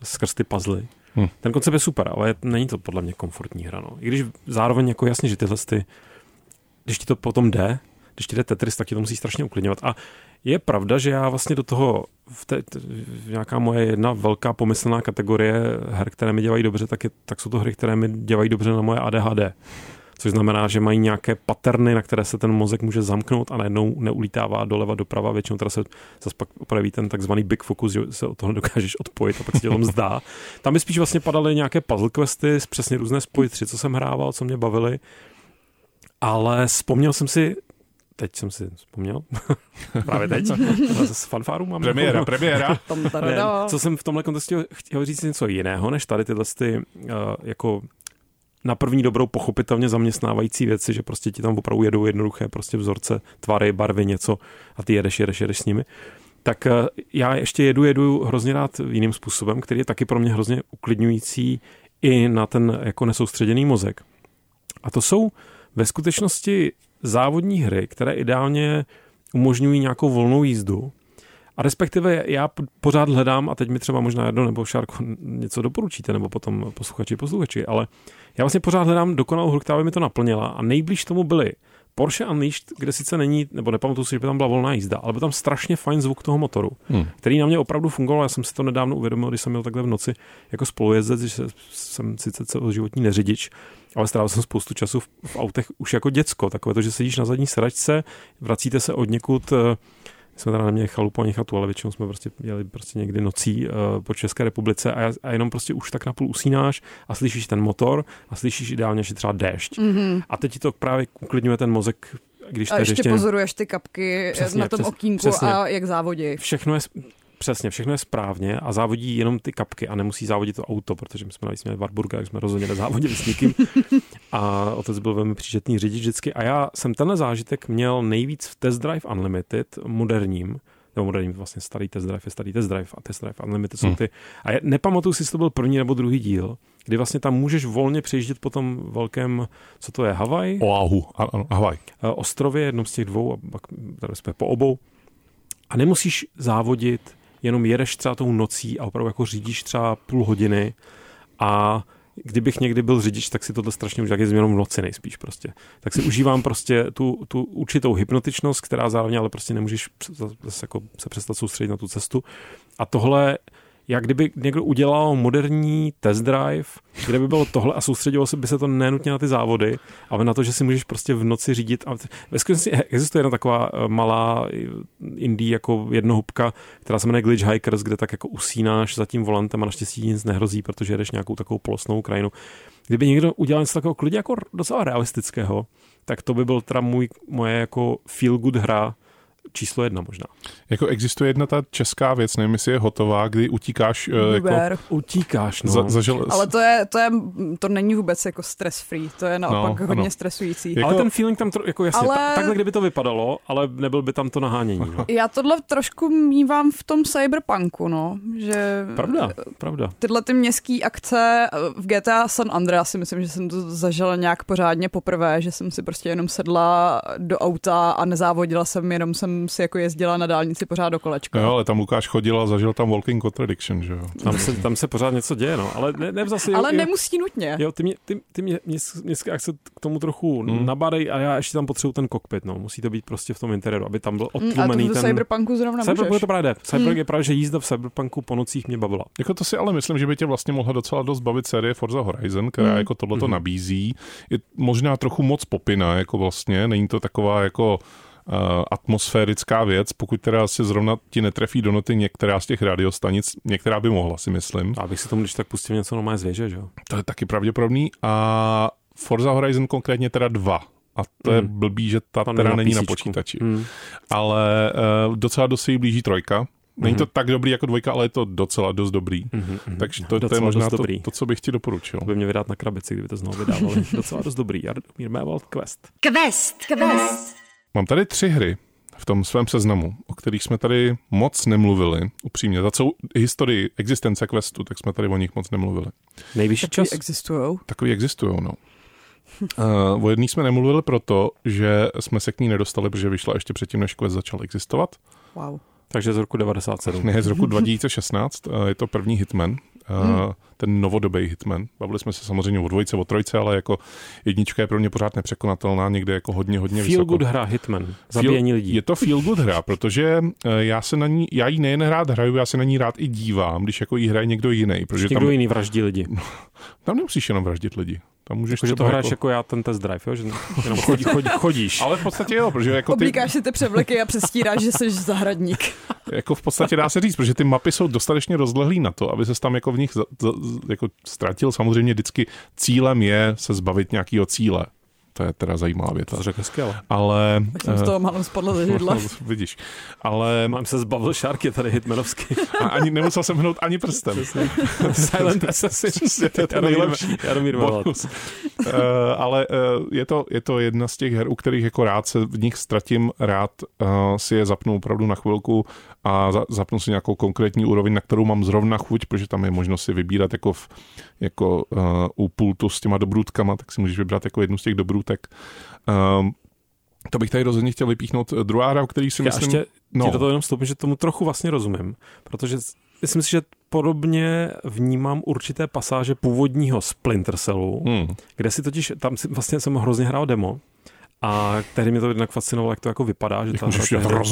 S6: Skrz ty puzzly. Hmm. Ten koncept je super, ale není to podle mě komfortní hra. No. I když zároveň jako jasně, že tyhle ty, když ti to potom jde, když ti jde Tetris, tak ti to musí strašně uklidňovat. A je pravda, že já vlastně do toho, v té, v nějaká moje jedna velká pomyslná kategorie her, které mi dělají dobře, tak, je, tak jsou to hry, které mi dělají dobře na moje ADHD. Což znamená, že mají nějaké paterny, na které se ten mozek může zamknout a najednou neulítává doleva doprava. Většinou teda se zase pak projeví ten takzvaný big focus, že se od toho dokážeš odpojit a pak se tě tom zdá. Tam by spíš vlastně padaly nějaké puzzle questy, přesně různé spojitři, co jsem hrával, co mě bavily. Ale vzpomněl jsem si teď jsem si vzpomněl, právě teď, z fanfáru mám.
S4: Premiéra, jako, premiéra.
S6: ne, co jsem v tomhle kontextu chtěl říct něco jiného, než tady tyhle ty, uh, jako na první dobrou pochopitelně zaměstnávající věci, že prostě ti tam opravdu jedou jednoduché prostě vzorce, tvary, barvy, něco a ty jedeš, jedeš, jedeš s nimi. Tak uh, já ještě jedu, jedu hrozně rád jiným způsobem, který je taky pro mě hrozně uklidňující i na ten jako nesoustředěný mozek. A to jsou ve skutečnosti závodní hry, které ideálně umožňují nějakou volnou jízdu. A respektive já pořád hledám, a teď mi třeba možná jedno nebo Šárko něco doporučíte, nebo potom posluchači, posluchači, ale já vlastně pořád hledám dokonalou hru, která by mi to naplnila a nejblíž tomu byly Porsche Unleashed, kde sice není, nebo nepamatuju si, že by tam byla volná jízda, ale by tam strašně fajn zvuk toho motoru, hmm. který na mě opravdu fungoval. Já jsem si to nedávno uvědomil, když jsem měl takhle v noci jako spolujezdec, že jsem sice celoživotní neřidič, ale strávil jsem spoustu času v, v autech už jako děcko. Takové to, že sedíš na zadní sedačce, vracíte se od někud eh, jsme teda neměli chalupu ani chatu, ale většinou jsme prostě jeli prostě někdy nocí uh, po České republice a, a jenom prostě už tak napůl usínáš a slyšíš ten motor a slyšíš ideálně, že třeba déšť. Mm-hmm. A teď ti to právě uklidňuje ten mozek když
S5: a ještě, ještě pozoruješ ty kapky přesně, na tom přes, okýnku přesně. a jak závodí.
S6: Všechno je, Přesně, všechno je správně a závodí jenom ty kapky a nemusí závodit to auto, protože my jsme navíc měli Warburga, jak jsme rozhodně nezávodili s nikým. A otec byl velmi příčetný řidič vždycky. A já jsem tenhle zážitek měl nejvíc v Test Drive Unlimited, moderním, nebo moderním vlastně starý test drive je starý test drive a test drive Unlimited jsou hmm. ty. A nepamatuju si, jestli to byl první nebo druhý díl, kdy vlastně tam můžeš volně přejíždět po tom velkém, co to je, Havaj?
S4: Oahu, Havaj.
S6: Ostrově, jednom z těch dvou, a pak jsme po obou. A nemusíš závodit jenom jedeš třeba tou nocí a opravdu jako řídíš třeba půl hodiny a kdybych někdy byl řidič, tak si tohle strašně užívám, je jenom v noci nejspíš prostě. Tak si užívám prostě tu, tu určitou hypnotičnost, která zároveň ale prostě nemůžeš zase jako se přestat soustředit na tu cestu. A tohle jak kdyby někdo udělal moderní test drive, kde by bylo tohle a soustředilo se by se to nenutně na ty závody, ale na to, že si můžeš prostě v noci řídit. A ve skutečnosti existuje jedna taková eh, malá eh, indie jako jednohubka, která se jmenuje Glitch Hikers, kde tak jako usínáš za tím volantem a naštěstí nic nehrozí, protože jedeš nějakou takovou polosnou krajinu. Kdyby někdo udělal něco takového klidně jako docela realistického, tak to by byl teda můj, moje jako feel good hra, číslo jedna možná.
S4: Jako existuje jedna ta česká věc, nevím, jestli je hotová, kdy utíkáš... Uh, jako,
S6: utíkáš, no.
S4: Za, zažil...
S5: Ale to je, to je, to není vůbec jako stress free, to je naopak no, hodně ano. stresující.
S6: Jako... Ale ten feeling tam, tro, jako jasně, ale... ta, takhle kdyby to vypadalo, ale nebyl by tam to nahánění. No.
S5: Já tohle trošku mývám v tom cyberpunku, no, že...
S6: Pravda, pravda.
S5: Tyhle ty městské akce v GTA San Andreas si myslím, že jsem to zažila nějak pořádně poprvé, že jsem si prostě jenom sedla do auta a nezávodila jsem, jenom jsem si jako jezdila na dálnici pořád do kolečka.
S4: Jo, ale tam Lukáš chodil a zažil tam Walking Contradiction, že jo?
S6: Tam se, tam se pořád něco děje, no. Ale ne, ne zase,
S5: ale jo, nemusí nutně.
S6: Jo, ty mě, ty, ty mě, mě, mě akce k tomu trochu hmm. nabadej a já ještě tam potřebuji ten kokpit, no. Musí to být prostě v tom interiéru, aby tam byl odtlumený
S5: hmm, a to
S6: ten...
S5: Cyberpunku zrovna
S6: Cyberpunku
S5: můžeš.
S6: to právě jde. Cyberpunk hmm. je právě, že jízda v Cyberpunku po nocích mě bavila.
S4: Jako to si ale myslím, že by tě vlastně mohla docela dost bavit série Forza Horizon, která hmm. jako tohleto hmm. nabízí. Je možná trochu moc popina, jako vlastně, není to taková jako atmosférická věc, pokud teda se zrovna ti netrefí do noty některá z těch radiostanic, některá by mohla, si myslím.
S6: A bych si tomu když tak pustil něco normálně z věže, že jo?
S4: To je taky pravděpodobný. A Forza Horizon konkrétně teda dva. A to je mm. blbý, že ta to teda není na počítači. Mm. Ale uh, docela dost se jí blíží trojka. Není to mm-hmm. tak dobrý jako dvojka, ale je to docela dost dobrý. Mm-hmm. Takže to, to je možná to, to, co bych ti doporučil.
S6: To by mě vydat na krabici, kdyby to znovu vydávali. docela dost dobrý. Jaromír Mévald Quest.
S2: Quest. Quest.
S4: Mám tady tři hry v tom svém seznamu, o kterých jsme tady moc nemluvili, upřímně. Za celou historii existence Questu, tak jsme tady o nich moc nemluvili.
S6: Nejvyšší
S5: Takový
S6: čas?
S5: existujou.
S4: Takový existují, no. Uh, o jedný jsme nemluvili proto, že jsme se k ní nedostali, protože vyšla ještě předtím, než Quest začal existovat.
S5: Wow.
S6: Takže z roku 97.
S4: Ne, z roku 2016. Uh, je to první Hitman. Hmm. ten novodobý Hitman. Bavili jsme se samozřejmě o dvojce, o trojce, ale jako jednička je pro mě pořád nepřekonatelná, někde jako hodně, hodně
S6: feel
S4: vysoko.
S6: good hra Hitman, zabíjení lidí.
S4: Je to feel good hra, protože eh, já se na ní, já ji nejen rád hraju, já se na ní rád i dívám, když jako jí hraje někdo jiný. Protože
S6: někdo
S4: tam,
S6: jiný vraždí lidi.
S4: tam nemusíš jenom vraždit lidi. Tam můžeš
S6: jako, že to hraješ jako... jako já ten test drive, jo? že jenom chodí, chodí, chodíš.
S4: Ale v podstatě jo, protože jako ty...
S5: Oblíkáš si ty převleky a přestíráš, že jsi zahradník.
S4: jako v podstatě dá se říct, protože ty mapy jsou dostatečně rozlehlý na to, aby se tam jako v nich za, za, jako ztratil. Samozřejmě vždycky cílem je se zbavit nějakého cíle. To je teda zajímavá věta.
S6: To řekl hezky, ale.
S5: tak jsem z toho málem spadl ze židla.
S4: vidíš. Ale...
S6: Mám se zbavil šárky tady hitmanovský.
S4: A ani nemusel jsem hnout ani prstem.
S6: Silent Assassin.
S4: Přesně, to je to nejlepší.
S6: Jaromír bonus.
S4: uh, ale uh, je, to, je to jedna z těch her, u kterých jako rád se v nich ztratím, rád uh, si je zapnu opravdu na chvilku a za, zapnu si nějakou konkrétní úroveň, na kterou mám zrovna chuť, protože tam je možnost si vybírat jako, v, jako uh, u pultu s těma dobrutkama, tak si můžeš vybrat jako jednu z těch dobrutek. Um, to bych tady rozhodně chtěl vypíchnout. Druhá hra, o který si
S6: Já
S4: myslím...
S6: ještě
S4: no.
S6: to jenom vstoupím, že tomu trochu vlastně rozumím, protože myslím si, že podobně vnímám určité pasáže původního Splinter Cellu, hmm. kde si totiž, tam si, vlastně jsem hrozně hrál demo, a tehdy mě to jednak fascinovalo, jak to jako vypadá. Že
S4: ta, ta, ta hra,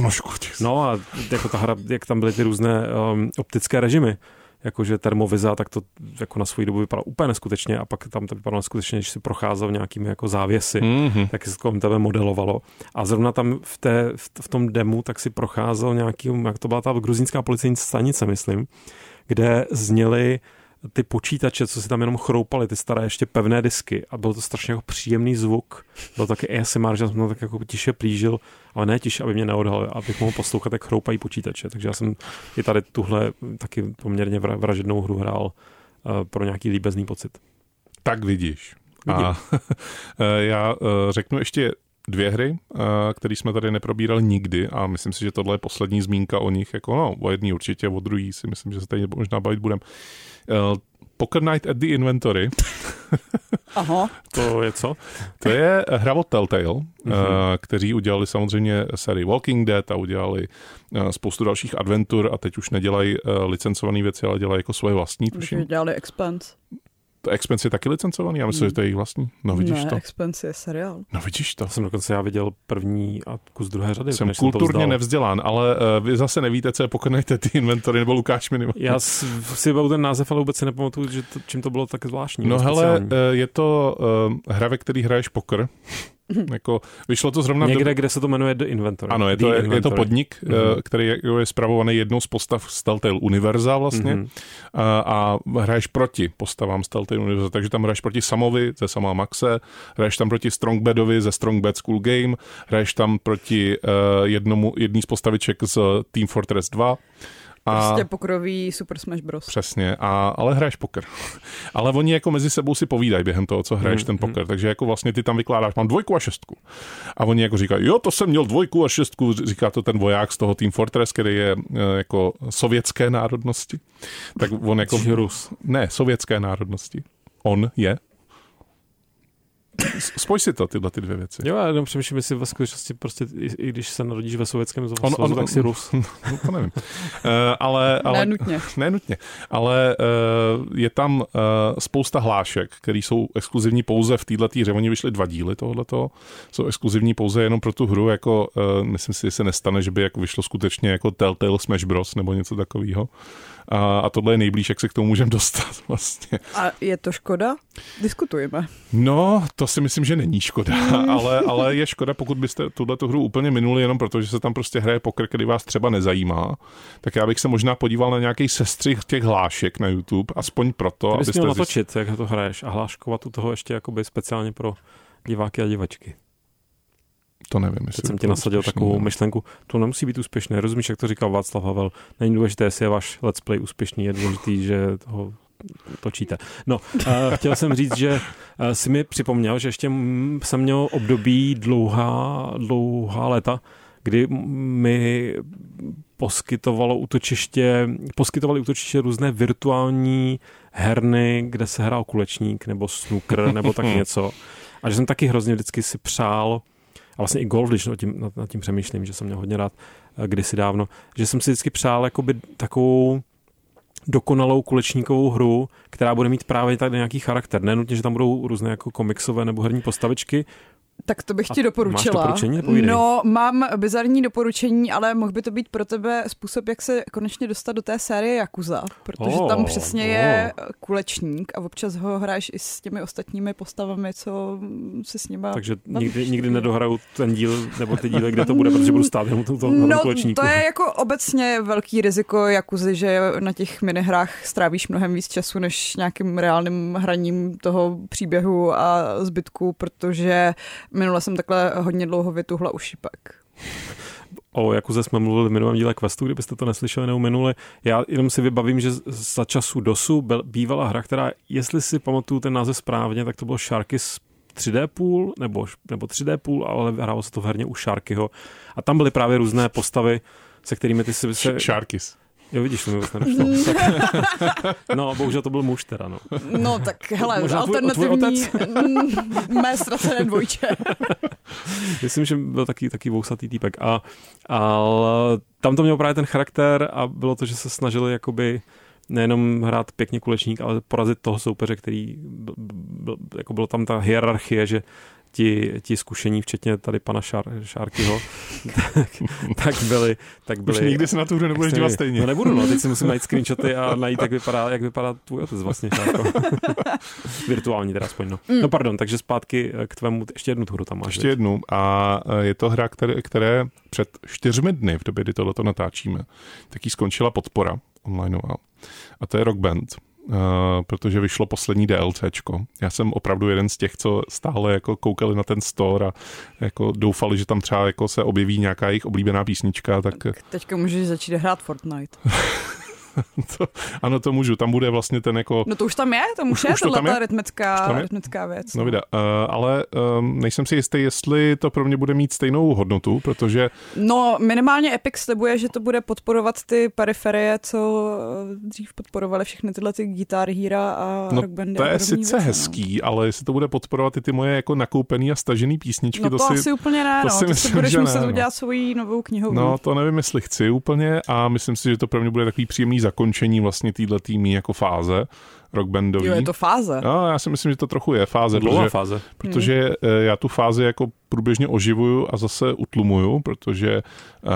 S6: No a jako ta hra, jak tam byly ty různé um, optické režimy, jakože termoviza, tak to jako na svou dobu vypadalo úplně neskutečně a pak tam to vypadalo neskutečně, když si procházel nějakými jako závěsy, mm-hmm. tak se kolem tebe modelovalo. A zrovna tam v, té, v, v tom demu tak si procházel nějaký, jak to byla ta gruzínská policejní stanice, myslím, kde zněly ty počítače, co si tam jenom chroupaly, ty staré ještě pevné disky a byl to strašně jako příjemný zvuk. Byl taky ASMR, že jsem to tak jako tiše plížil, ale ne tiše, aby mě neodhal, abych mohl poslouchat, jak chroupají počítače. Takže já jsem i tady tuhle taky poměrně vražednou hru hrál uh, pro nějaký líbezný pocit.
S4: Tak vidíš. Vidím. A já uh, řeknu ještě dvě hry, které jsme tady neprobírali nikdy a myslím si, že tohle je poslední zmínka o nich, jako no, o jedný určitě, o druhý si myslím, že se tady možná bavit budeme. Uh, Poker Night at the Inventory.
S5: Aha.
S6: To je co?
S4: To je hra od Telltale, mm-hmm. kteří udělali samozřejmě sérii Walking Dead a udělali uh, spoustu dalších adventur a teď už nedělají licencované věci, ale dělají jako svoje vlastní.
S5: Tuším. dělali Expanse.
S4: To Expense je taky licencovaný? Já myslím, že to je jejich vlastní. No vidíš
S5: ne,
S4: to.
S5: Expense je seriál.
S4: No vidíš to.
S6: Jsem dokonce já viděl první a kus druhé řady.
S4: Jsem
S6: jsem
S4: kulturně
S6: vzdal.
S4: nevzdělán, ale uh, vy zase nevíte, co je pokonejte ty inventory, nebo Lukáš minimum.
S6: Já si vybavu ten název, ale vůbec si nepamatuju, že to, čím to bylo tak zvláštní.
S4: No
S6: nebo
S4: hele,
S6: speciální.
S4: eh, je to uh, hra, ve který hraješ poker. jako, vyšlo to zrovna
S6: Někde,
S4: době-
S6: kde se to jmenuje The Inventory.
S4: Ano, je
S6: The
S4: to, je, je to
S6: Inventory.
S4: podnik,
S6: Mhm.
S4: mm-hmm. který je, je zpravovaný jednou z postav z Telltale Univerza vlastně
S6: Mhm.
S4: mm-hmm. a, a hraješ proti postavám z Telltale Univerza, takže tam hraješ proti Samovi ze Sama Maxe, hraješ tam proti Strongbadovi ze Strongbad School Game, hraješ tam proti uh, jednomu, jedný z postaviček z Team Fortress 2 a
S5: Prostě pokrový Super Smash Bros.
S4: Přesně, a, ale hraješ poker. ale oni jako mezi sebou si povídají během toho, co hraješ
S6: Mm,
S4: ten poker. Takže jako vlastně ty tam vykládáš, mám dvojku a šestku. A oni jako říkají, jo, to jsem měl dvojku a šestku, říká to ten voják z toho Team Fortress, který je e, jako sovětské národnosti. Tak on jako...
S6: Rus.
S4: Ne, sovětské národnosti. On je. Spoj si to, tyhle ty dvě věci.
S6: Jo, já jenom přemýšlím, jestli ve skutečnosti prostě, i, i když se narodíš ve sovětském
S4: On-
S6: svazu,
S4: on-
S6: tak si Rus.
S4: No, to nevím. E, ale, ale,
S5: Ne nutně.
S4: Ne nutně, ale uh, je tam uh, spousta hlášek, které jsou exkluzivní pouze v této hře. Oni vyšly dva díly tohoto, jsou exkluzivní pouze jenom pro tu hru, jako uh, myslím si, že se nestane, že by jako vyšlo skutečně jako Telltale Smash Bros. nebo něco takového. A, a tohle je nejblíž, jak se k tomu můžeme dostat vlastně.
S5: A je to škoda? Diskutujeme.
S4: No, to si myslím, že není škoda, ale, ale je škoda, pokud byste tuhle hru úplně minuli jenom proto, že se tam prostě hraje poker, který vás třeba nezajímá, tak já bych se možná podíval na nějaký sestřih těch hlášek na YouTube, aspoň proto, abyste
S6: měl natočit, jak to hraješ a hláškovat u toho ještě jakoby speciálně pro diváky a divačky.
S4: To nevím, jestli
S6: Teď jsem ti nasadil
S4: úspěšný
S6: takovou
S4: bylo.
S6: myšlenku. To nemusí být úspěšné. Rozumíš, jak to říkal Václav Havel? Není důležité, jestli je váš let's play úspěšný, je důležitý, že ho točíte. No, uh, chtěl jsem říct, že uh, si mi připomněl, že ještě jsem měl období dlouhá, dlouhá léta, kdy mi poskytovalo útočiště, poskytovali útočiště různé virtuální herny, kde se hrál kulečník nebo snooker nebo tak něco. A že jsem taky hrozně vždycky si přál, a vlastně i golf, když nad tím, nad, nad tím přemýšlím, že jsem měl hodně rád eh, kdysi dávno, že jsem si vždycky přál jakoby takovou dokonalou kulečníkovou hru, která bude mít právě tady nějaký charakter. Nenutně, že tam budou různé jako komiksové nebo herní postavičky,
S5: Tak to bych ti doporučila.
S6: máš doporučení? Povídej.
S5: No, mám bizarní doporučení, ale mohl by to být pro tebe způsob, jak se konečně dostat do té série Yakuza, protože
S6: Oh,
S5: tam přesně je kulečník a občas ho hraješ i s těmi ostatními postavami, co se s nima...
S6: takže nikdy, nikdy nedohraju ten díl nebo ty díly, kde to bude, protože budu stát jenom to, to,
S5: No,
S6: kulečníku.
S5: to je jako obecně velký riziko Jakuzy, že na těch minihrách strávíš mnohem víc času než nějakým reálným hraním toho příběhu a zbytku, protože minule jsem takhle hodně dlouho vytuhla u šípek.
S6: O Jakuze jsme mluvili v minulém díle Questu, kdybyste to neslyšeli nebo minuli. Já jenom si vybavím, že za času DOSu byl, bývala hra, která, jestli si pamatuju ten název správně, tak to bylo Sharkis 3D půl, nebo, nebo 3D půl, ale hrálo se to v herně u Sharkyho. A tam byly právě různé postavy, se kterými ty si... Se...
S4: Sharkis.
S6: Jo, vidíš, to mi vůbec nedošlo. Tak- no, bohužel to byl muž teda, no.
S5: No tak hele,
S6: Možná tvůj-
S5: alternativní
S6: tvůj
S5: mm, mé ztracené dvojče.
S6: Myslím, že byl taky, taky vousatý týpek. A, a tam to mělo právě ten charakter a bylo to, že se snažili jakoby nejenom hrát pěkně kulečník, ale porazit toho soupeře, který byl, byl, jako bylo tam ta hierarchie, že ti, ti zkušení, včetně tady pana Šár, Šárkyho, tak, tak byli, tak byli
S4: Už nikdy se na tu hru nebudeš dívat stejně.
S6: No nebudu, no, teď si musím najít screenshoty a najít, jak vypadá, jak vypadá tvůj otec vlastně, Šárko. Virtuální teda aspoň, no. No pardon, takže zpátky k tvému, ještě jednu tu hru tam máš.
S4: Ještě jednu. A e, je to hra, které, které před čtyřmi dny, v době, kdy tohleto natáčíme, tak jí skončila podpora onlineová. A to je Rock Band. Uh, protože vyšlo poslední DLCčko. Já jsem opravdu jeden z těch, co stále jako koukali na ten store a jako doufali, že tam třeba jako se objeví nějaká jejich oblíbená písnička, tak
S5: Teďka můžeš začít hrát Fortnite.
S4: to, ano, to můžu. Tam bude vlastně ten jako
S5: No to už tam je, tam už,
S4: Už-
S5: je
S4: už to
S5: tato
S4: je?
S5: rytmická,
S4: Už tam je?
S5: rytmická věc.
S4: No vida, uh, ale um, nejsem si jistý, jestli to pro mě bude mít stejnou hodnotu, protože
S5: No, minimálně Epic slibuje, že to bude podporovat ty periferie, co eh, dřív podporovaly všechny tyhle ty Guitar Hero a
S4: no,
S5: Rock Bandy
S4: to je sice
S5: věci,
S4: hezký, ale jestli to bude podporovat i ty moje jako nakoupený a stažený písničky,
S5: No. no to,
S4: si...
S5: asi úplně ne,
S4: to
S5: no.
S4: si
S5: to si
S4: myslím,
S5: budeš
S4: že
S5: muset
S4: ne, no.
S5: udělat svoji novou knihovnu.
S4: No, to nevím, jestli chci úplně a myslím si, že to pro mě bude takový příjemný zakončení vlastně této jako fáze rockbandový.
S5: Jo, je to fáze.
S4: No, já si myslím, že to trochu je fáze.
S6: Dlouhá
S4: protože,
S6: fáze.
S4: Protože hmm. já tu fázi jako průběžně oživuju a zase utlumuju, protože uh,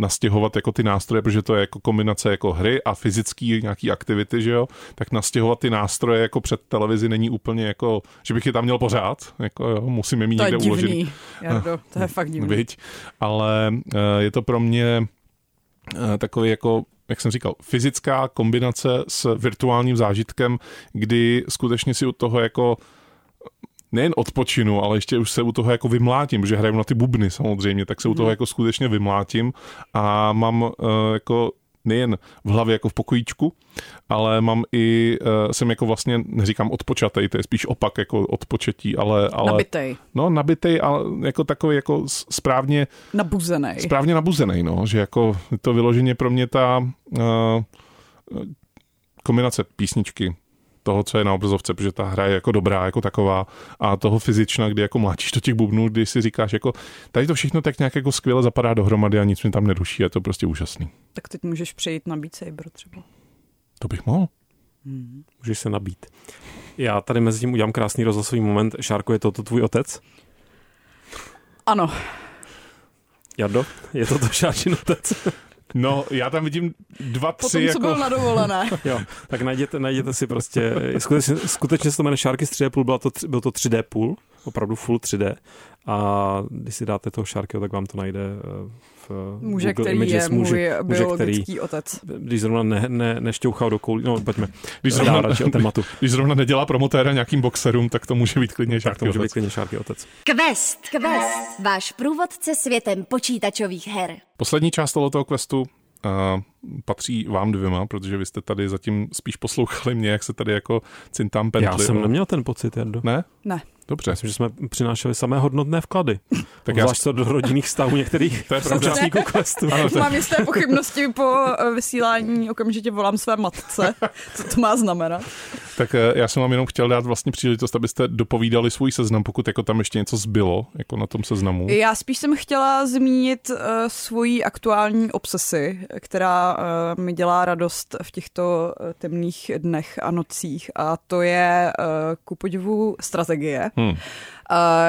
S4: nastěhovat jako ty nástroje, protože to je jako kombinace jako hry a fyzický nějaký aktivity, že jo, tak nastěhovat ty nástroje jako před televizi není úplně jako, že bych je tam měl pořád, jako jo, musím je mít
S5: to
S4: někde
S5: je divný,
S4: uložený.
S5: Jardo, to je fakt divný.
S4: Byť, ale uh, je to pro mě uh, takový jako jak jsem říkal, fyzická kombinace s virtuálním zážitkem, kdy skutečně si u toho jako nejen odpočinu, ale ještě už se u toho jako vymlátím, protože hraju na ty bubny samozřejmě, tak se u toho hmm. jako skutečně vymlátím a mám uh, jako nejen v hlavě jako v pokojíčku, ale mám i, uh, jsem jako vlastně, neříkám odpočatej, to je spíš opak jako odpočetí, ale... ale
S5: nabitej.
S4: No, nabitej, ale jako takový jako správně...
S5: Nabuzený.
S4: Správně nabuzený, no, že jako to vyloženě pro mě ta uh, kombinace písničky, toho, co je na obrazovce, protože ta hra je jako dobrá, jako taková a toho fyzična, kdy jako mláčíš do těch bubnů, kdy si říkáš, jako tady to všechno tak nějak jako skvěle zapadá dohromady a nic mi tam neruší, je to prostě úžasný.
S5: Tak teď můžeš přejít na Beat Saber třeba.
S4: To bych mohl.
S6: Hmm. Můžeš se nabít. Já tady mezi tím udělám krásný rozhlasový moment. Šárko, je to, to tvůj otec?
S5: Ano.
S6: Jardo, je to to Šárčin otec?
S4: No, já tam vidím dva, tři
S5: Potom,
S4: jako...
S5: co byl na dovolené.
S6: jo, tak najděte, najděte si prostě, skutečně, skutečně se to jmenuje Sharky z 3D půl, byl to, byl to 3D půl, opravdu full 3D. A když si dáte toho Sharkyho, tak vám to najde eh, v
S5: Muže,
S6: Google
S5: který
S6: Images,
S5: je
S6: muže,
S5: můj
S6: muže,
S5: biologický
S6: který,
S5: otec.
S6: Když zrovna ne, ne, nešťouchal do koulí, no pojďme,
S4: když
S6: zrovna, radši o tématu.
S4: Když zrovna nedělá promotéra nějakým boxerům, tak to může být klidně Sharky
S6: tak to může
S4: otec.
S6: být klidně Sharky otec.
S2: Quest. Quest. Váš průvodce světem počítačových her.
S4: Poslední část tohoto questu Uh, patří vám dvěma, protože vy jste tady zatím spíš poslouchali mě, jak se tady jako cintám pentli.
S6: Já jsem neměl ten pocit, Jardo.
S4: Ne?
S5: Ne.
S4: Dobře.
S6: Myslím, že jsme přinášeli samé hodnotné vklady.
S4: Tak já...
S6: Zvlášť co do rodinných vztahů některých
S4: To je
S6: účastníků questu.
S4: Ano, to...
S5: Mám jisté pochybnosti po eh, vysílání, okamžitě volám své matce, co to má znamenat.
S4: Tak eh, já jsem vám jenom chtěl dát vlastně příležitost, abyste dopovídali svůj seznam, pokud jako tam ještě něco zbylo, jako na tom seznamu.
S5: Já spíš jsem chtěla zmínit uh, svoji aktuální obsesi, která uh, mi dělá radost v těchto uh, temných dnech a nocích a to je uh, ku podivu strategie. Hmm. Uh,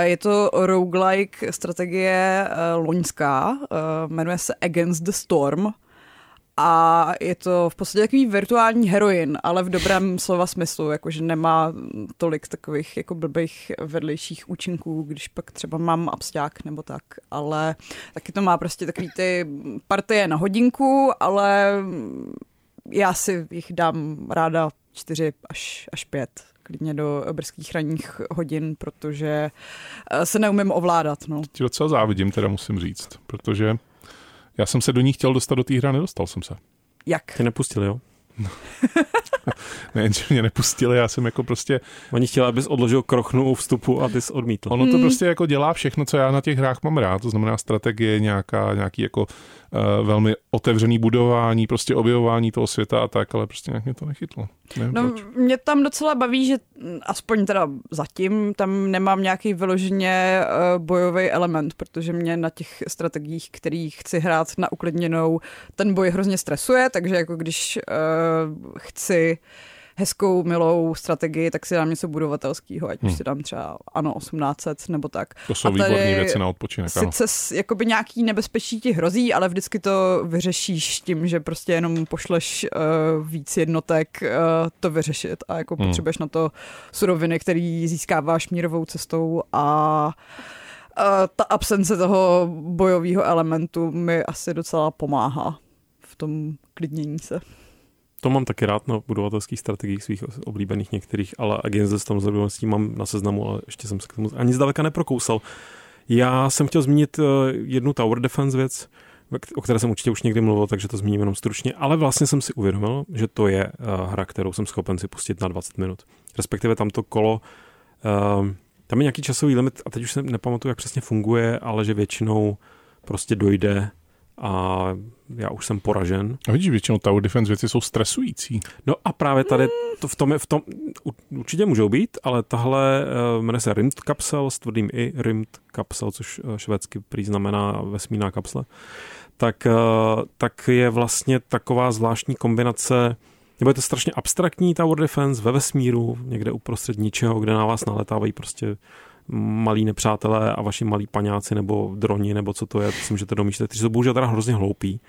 S5: je to roguelike strategie uh, loňská, uh, jmenuje se Against the Storm a je to v podstatě takový virtuální heroin, ale v dobrém slova smyslu, jakože nemá tolik takových jako blbých vedlejších účinků, když pak třeba mám absták nebo tak, ale taky to má prostě takový ty partie na hodinku, ale já si jich dám ráda čtyři až, až pět klidně do brzkých ranních hodin, protože se neumím ovládat. No.
S4: Ti docela závidím, teda musím říct, protože já jsem se do ní chtěl dostat do té hry a nedostal jsem se.
S5: Jak?
S6: Tě nepustili, jo?
S4: ne, že mě nepustili, já jsem jako prostě...
S6: Oni chtěli, abys odložil krochnu u vstupu a ty jsi odmítl.
S4: Ono to hmm. prostě jako dělá všechno, co já na těch hrách mám rád, to znamená strategie, nějaká, nějaký jako uh, velmi otevřený budování, prostě objevování toho světa a tak, ale prostě nějak mě to nechytlo. Nevím
S5: no,
S4: proč.
S5: mě tam docela baví, že aspoň teda zatím tam nemám nějaký vyloženě uh, bojový element, protože mě na těch strategiích, který chci hrát na uklidněnou, ten boj hrozně stresuje, takže jako když uh, chci hezkou, milou strategii, tak si dám něco budovatelského, ať hmm. už si dám třeba ano 1800 nebo tak.
S4: To jsou výborné věci na odpočinek.
S5: Sice ano. jakoby nějaký nebezpečí ti hrozí, ale vždycky to vyřešíš tím, že prostě jenom pošleš uh, víc jednotek uh, to vyřešit a jako hmm. potřebuješ na to suroviny, který získáváš mírovou cestou a uh, ta absence toho bojového elementu mi asi docela pomáhá v tom klidnění se.
S6: To mám taky rád na budovatelských strategiích svých oblíbených některých, ale Against the Storm s tím mám na seznamu, ale ještě jsem se k tomu ani zdaleka neprokousal. Já jsem chtěl zmínit jednu Tower Defense věc, o které jsem určitě už někdy mluvil, takže to zmíním jenom stručně, ale vlastně jsem si uvědomil, že to je hra, kterou jsem schopen si pustit na 20 minut. Respektive tam to kolo, tam je nějaký časový limit a teď už se nepamatuju, jak přesně funguje, ale že většinou prostě dojde a já už jsem poražen.
S4: A vidíš, většinou Tower Defense věci jsou stresující.
S6: No a právě tady to v tom, je, v tom určitě můžou být, ale tahle uh, jmenuje se Rimmed kapsel s tvrdým i Rimmed kapsel, což uh, švédsky prý znamená vesmírná kapsle. tak, eh, tak je vlastně taková zvláštní kombinace nebo je to strašně abstraktní Tower Defense ve vesmíru, někde uprostřed ničeho, kde na vás naletávají prostě malí nepřátelé a vaši malí paňáci nebo droni, nebo co to je, to si můžete domýšlet, kteří jsou bohužel teda hrozně hloupí.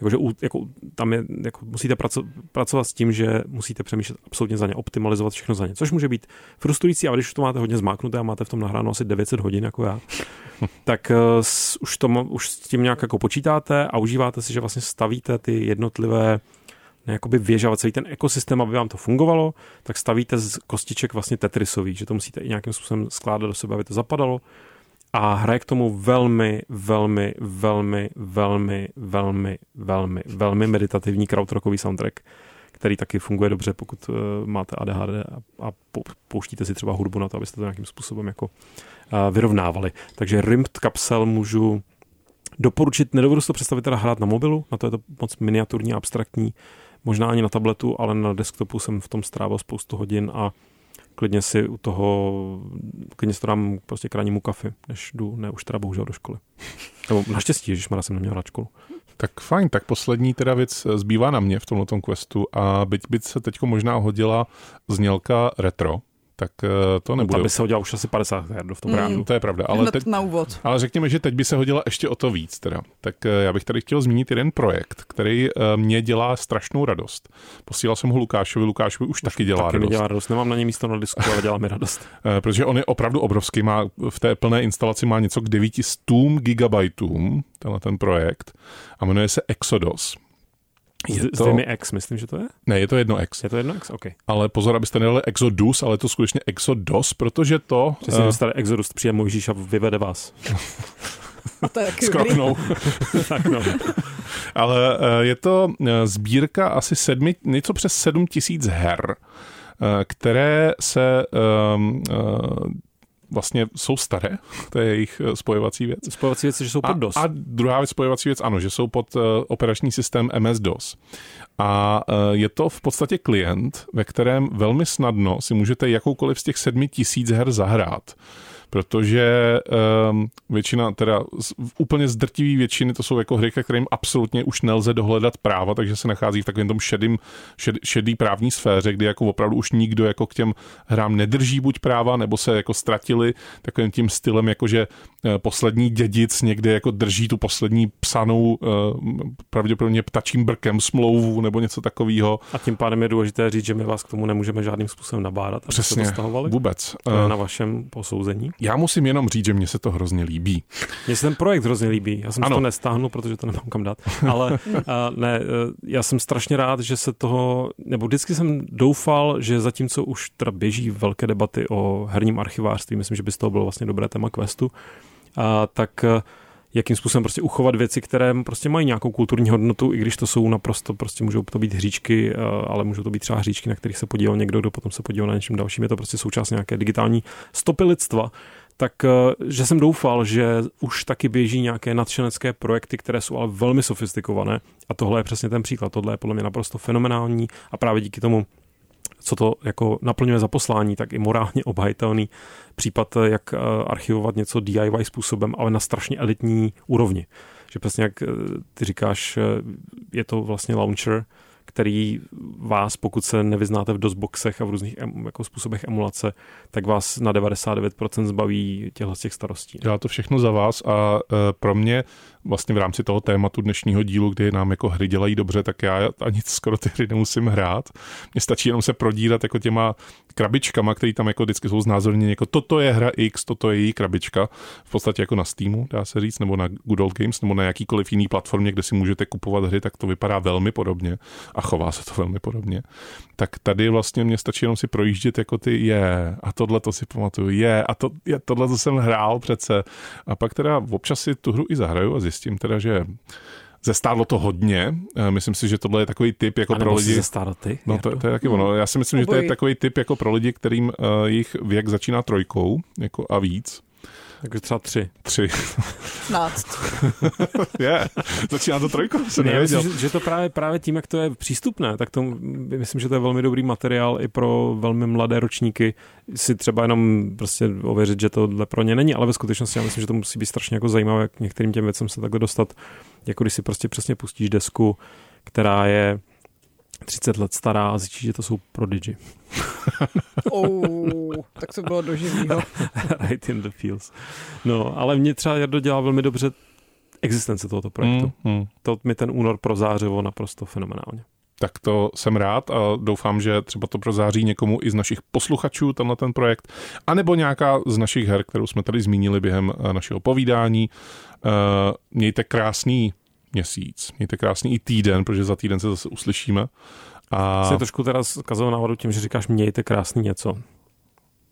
S6: Jakože jako, tam je, jako musíte praco, pracovat s tím, že musíte přemýšlet absolutně za ně, optimalizovat všechno za ně, což může být frustrující, ale když už to máte hodně zmáknuté a máte v tom nahráno asi 900 hodin jako já, tak uh, s, už, to, už s tím nějak jako počítáte a užíváte si, že vlastně stavíte ty jednotlivé jakoby věžavat celý ten ekosystém, aby vám to fungovalo, tak stavíte z kostiček vlastně tetrisových, že to musíte i nějakým způsobem skládat do sebe, aby to zapadalo. A hraje k tomu velmi, velmi, velmi, velmi, velmi, velmi, velmi meditativní krautrockový soundtrack, který taky funguje dobře, pokud uh, máte ADHD a, a pouštíte si třeba hudbu na to, abyste to nějakým způsobem jako uh, vyrovnávali. Takže Rimmed Capsule můžu doporučit, nedovedu si to představit teda hrát na mobilu, na to je to moc miniaturní, abstraktní, možná ani na tabletu, ale na desktopu jsem v tom strávil spoustu hodin a klidně si u toho, klidně si to dám prostě k rannímu kafi, než jdu, ne už teda bohužel do školy. Nebo naštěstí, že jsem neměl rád školu.
S4: Tak fajn, tak poslední teda věc zbývá na mě v tomto questu a byť by se teď možná hodila znělka retro, tak eh, to nebude.
S6: No, by se hodila už asi 50 her v tom mm.
S4: To je pravda. Ale, teď,
S5: na úvod.
S4: ale řekněme, že teď by se hodila ještě o to víc. Teda. Tak eh, já bych tady chtěl zmínit jeden projekt, který eh, mě dělá strašnou radost. Posílal jsem ho Lukášovi, Lukášovi už, už taky dělá
S6: taky
S4: radost.
S6: dělá radost. Nemám na ně místo na disku, ale dělá mi radost.
S4: Protože on je opravdu obrovský, má v té plné instalaci má něco k 900 gigabajtům, tenhle ten projekt, a jmenuje se Exodus.
S6: Je s, to... dvěmi X, myslím, že to je?
S4: Ne, je to jedno X.
S6: Je to jedno X, OK.
S4: Ale pozor, abyste nedali Exodus, ale je to skutečně Exodus, protože to...
S6: Přesně uh... dostane Exodus, přijde Mojžíš a vyvede vás.
S5: a to je
S4: Skroknou.
S6: tak no.
S4: Ale uh, je to eh, sbírka asi sedmi, něco přes sedm tisíc her, uh, které se um, uh, vlastně jsou staré, to je jejich eh, spojovací věc.
S6: Spojovací věc, že jsou pod DOS.
S4: A, a druhá věc, spojovací věc, ano, že jsou pod uh, operační systém MS-DOS. A uh, je to v podstatě klient, ve kterém velmi snadno si můžete jakoukoliv z těch sedmi tisíc her zahrát protože um, většina, teda z, úplně z drtivý většiny to jsou jako hry, kterým absolutně už nelze dohledat práva, takže se nachází v takovém tom šedým, šed, šedý právní sféře, kdy jako opravdu už nikdo jako k těm hrám nedrží buď práva, nebo se jako ztratili takovým tím stylem, jako že uh, poslední dědic někde jako drží tu poslední psanou uh, pravděpodobně ptačím brkem smlouvu nebo něco takového.
S6: A tím pádem je důležité říct, že my vás k tomu nemůžeme žádným způsobem nabádat,
S4: Přesně, vůbec.
S6: Je na vašem posouzení.
S4: Já musím jenom říct, že mně se to hrozně líbí.
S6: Mně se ten projekt hrozně líbí. Já jsem ano. to nestáhnul, protože to nemám kam dát. Ale ne, e, já jsem strašně rád, že se toho, nebo vždycky jsem doufal, že zatímco už teda běží velké debaty o herním archivářství, myslím, že by z toho bylo vlastně dobré téma questu, a, tak jakým způsobem prostě uchovat věci, které prostě mají nějakou kulturní hodnotu, i když to jsou naprosto, prostě můžou to být hříčky, eh, ale můžou to být třeba hříčky, na kterých se podíval někdo, kdo potom se podíval na něčem dalším. Je to prostě součást nějaké digitální stopy lidstva tak eh, že jsem doufal, že už taky běží nějaké nadšenecké projekty, které jsou ale velmi sofistikované a tohle je přesně ten příklad. Tohle je podle mě naprosto fenomenální a právě díky tomu co to jako naplňuje za poslání, tak i morálně obhajitelný případ, jak eh, archivovat něco DIY způsobem, ale na strašně elitní úrovni. Že přesně jak eh, ty říkáš, eh, je to vlastně launcher, který vás, pokud se nevyznáte v DOSBoxech a v různých jako způsobech emulace, tak vás na 99% zbaví těchto těch starostí.
S4: Dělá to všechno za vás a pro mě vlastně v rámci toho tématu dnešního dílu, kdy nám jako hry dělají dobře, tak já ani skoro ty hry nemusím hrát. Mně stačí jenom se prodírat jako těma krabičkama, které tam jako vždycky jsou znázorněny, jako toto je hra X, toto je její krabička, v podstatě jako na Steamu, dá se říct, nebo na Good Old Games, nebo na jakýkoliv jiný platformě, kde si můžete kupovat hry, tak to vypadá velmi podobně a chová se to velmi podobně. Tak tady vlastně mě stačí jenom si projíždět jako ty je a tohle to si pamatuju, je a to, je, tohle to jsem hrál přece. A pak teda občas si tu hru i zahraju a zjistím teda, že Zestárlo to hodně. Eh, myslím si, že tohle je takový typ jako pro lidi.
S6: Zestárlo ty?
S4: No to, to, je taky ono. Já si myslím, Obojí. že to je takový typ jako pro lidi, kterým uh, jejich věk začíná trojkou jako a víc.
S6: Takže třeba tři.
S4: Tři.
S5: 15.
S4: Je, začíná to trojko, jsem
S6: Ne, já
S4: nevěděl.
S6: myslím, že, že to právě, právě tím, jak to je přístupné, tak to myslím, že to je velmi dobrý materiál i pro velmi mladé ročníky si třeba jenom prostě ověřit, že tohle pro ně není, ale ve skutečnosti já myslím, že to musí být strašně jako zajímavé, jak k některým těm věcem se takhle dostat, jako když si prostě přesně pustíš desku, která je 30 let stará a zjistíš, že to jsou Prodigy.
S5: Oh, tak to bylo do živýho.
S6: right in the fields. No, ale mě třeba Jardo dělá velmi dobře existence tohoto projektu.
S4: Mm, mm.
S6: To mi ten únor prozářilo naprosto fenomenálně.
S4: Tak to jsem rád a doufám, že třeba to prozáří někomu i z našich posluchačů, tenhle ten projekt, anebo nějaká z našich her, kterou jsme tady zmínili během eh, našeho povídání. Eh, Mějte krásný měsíc, mějte krásný i týden, protože za týden se zase uslyšíme. A
S6: Jsi trošku teda zkazil návodu tím, že říkáš mějte krásný něco.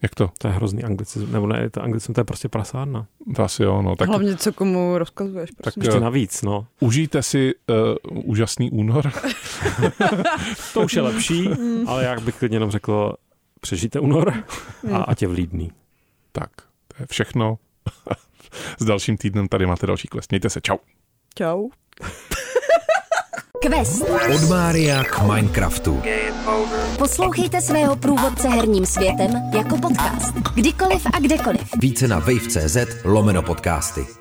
S4: jak to?
S6: To je hrozný anglicism, nebo ne, to anglicism to je prostě prasárna.
S4: To asi jo, no. Tak,
S5: Tak, Hlavně co komu rozkazuješ.
S4: tak
S5: prosím.
S6: Ještě
S4: eh,
S6: navíc, no.
S4: užijte si uh, úžasný únor.
S6: To už je lepší, ale jak bych klidně jenom řekl, přežijte únor a ať je vlídný.
S4: tak, to je všechno. S dalším týdnem tady máte další quest. Mějte se, čau.
S5: Čau.
S2: Quest.
S1: Od Mária k Minecraftu.
S2: Poslouchejte svého průvodce herním světem jako podcast. Kdykoliv a kdekoliv.
S1: Více na wave.cz lomeno podcasty.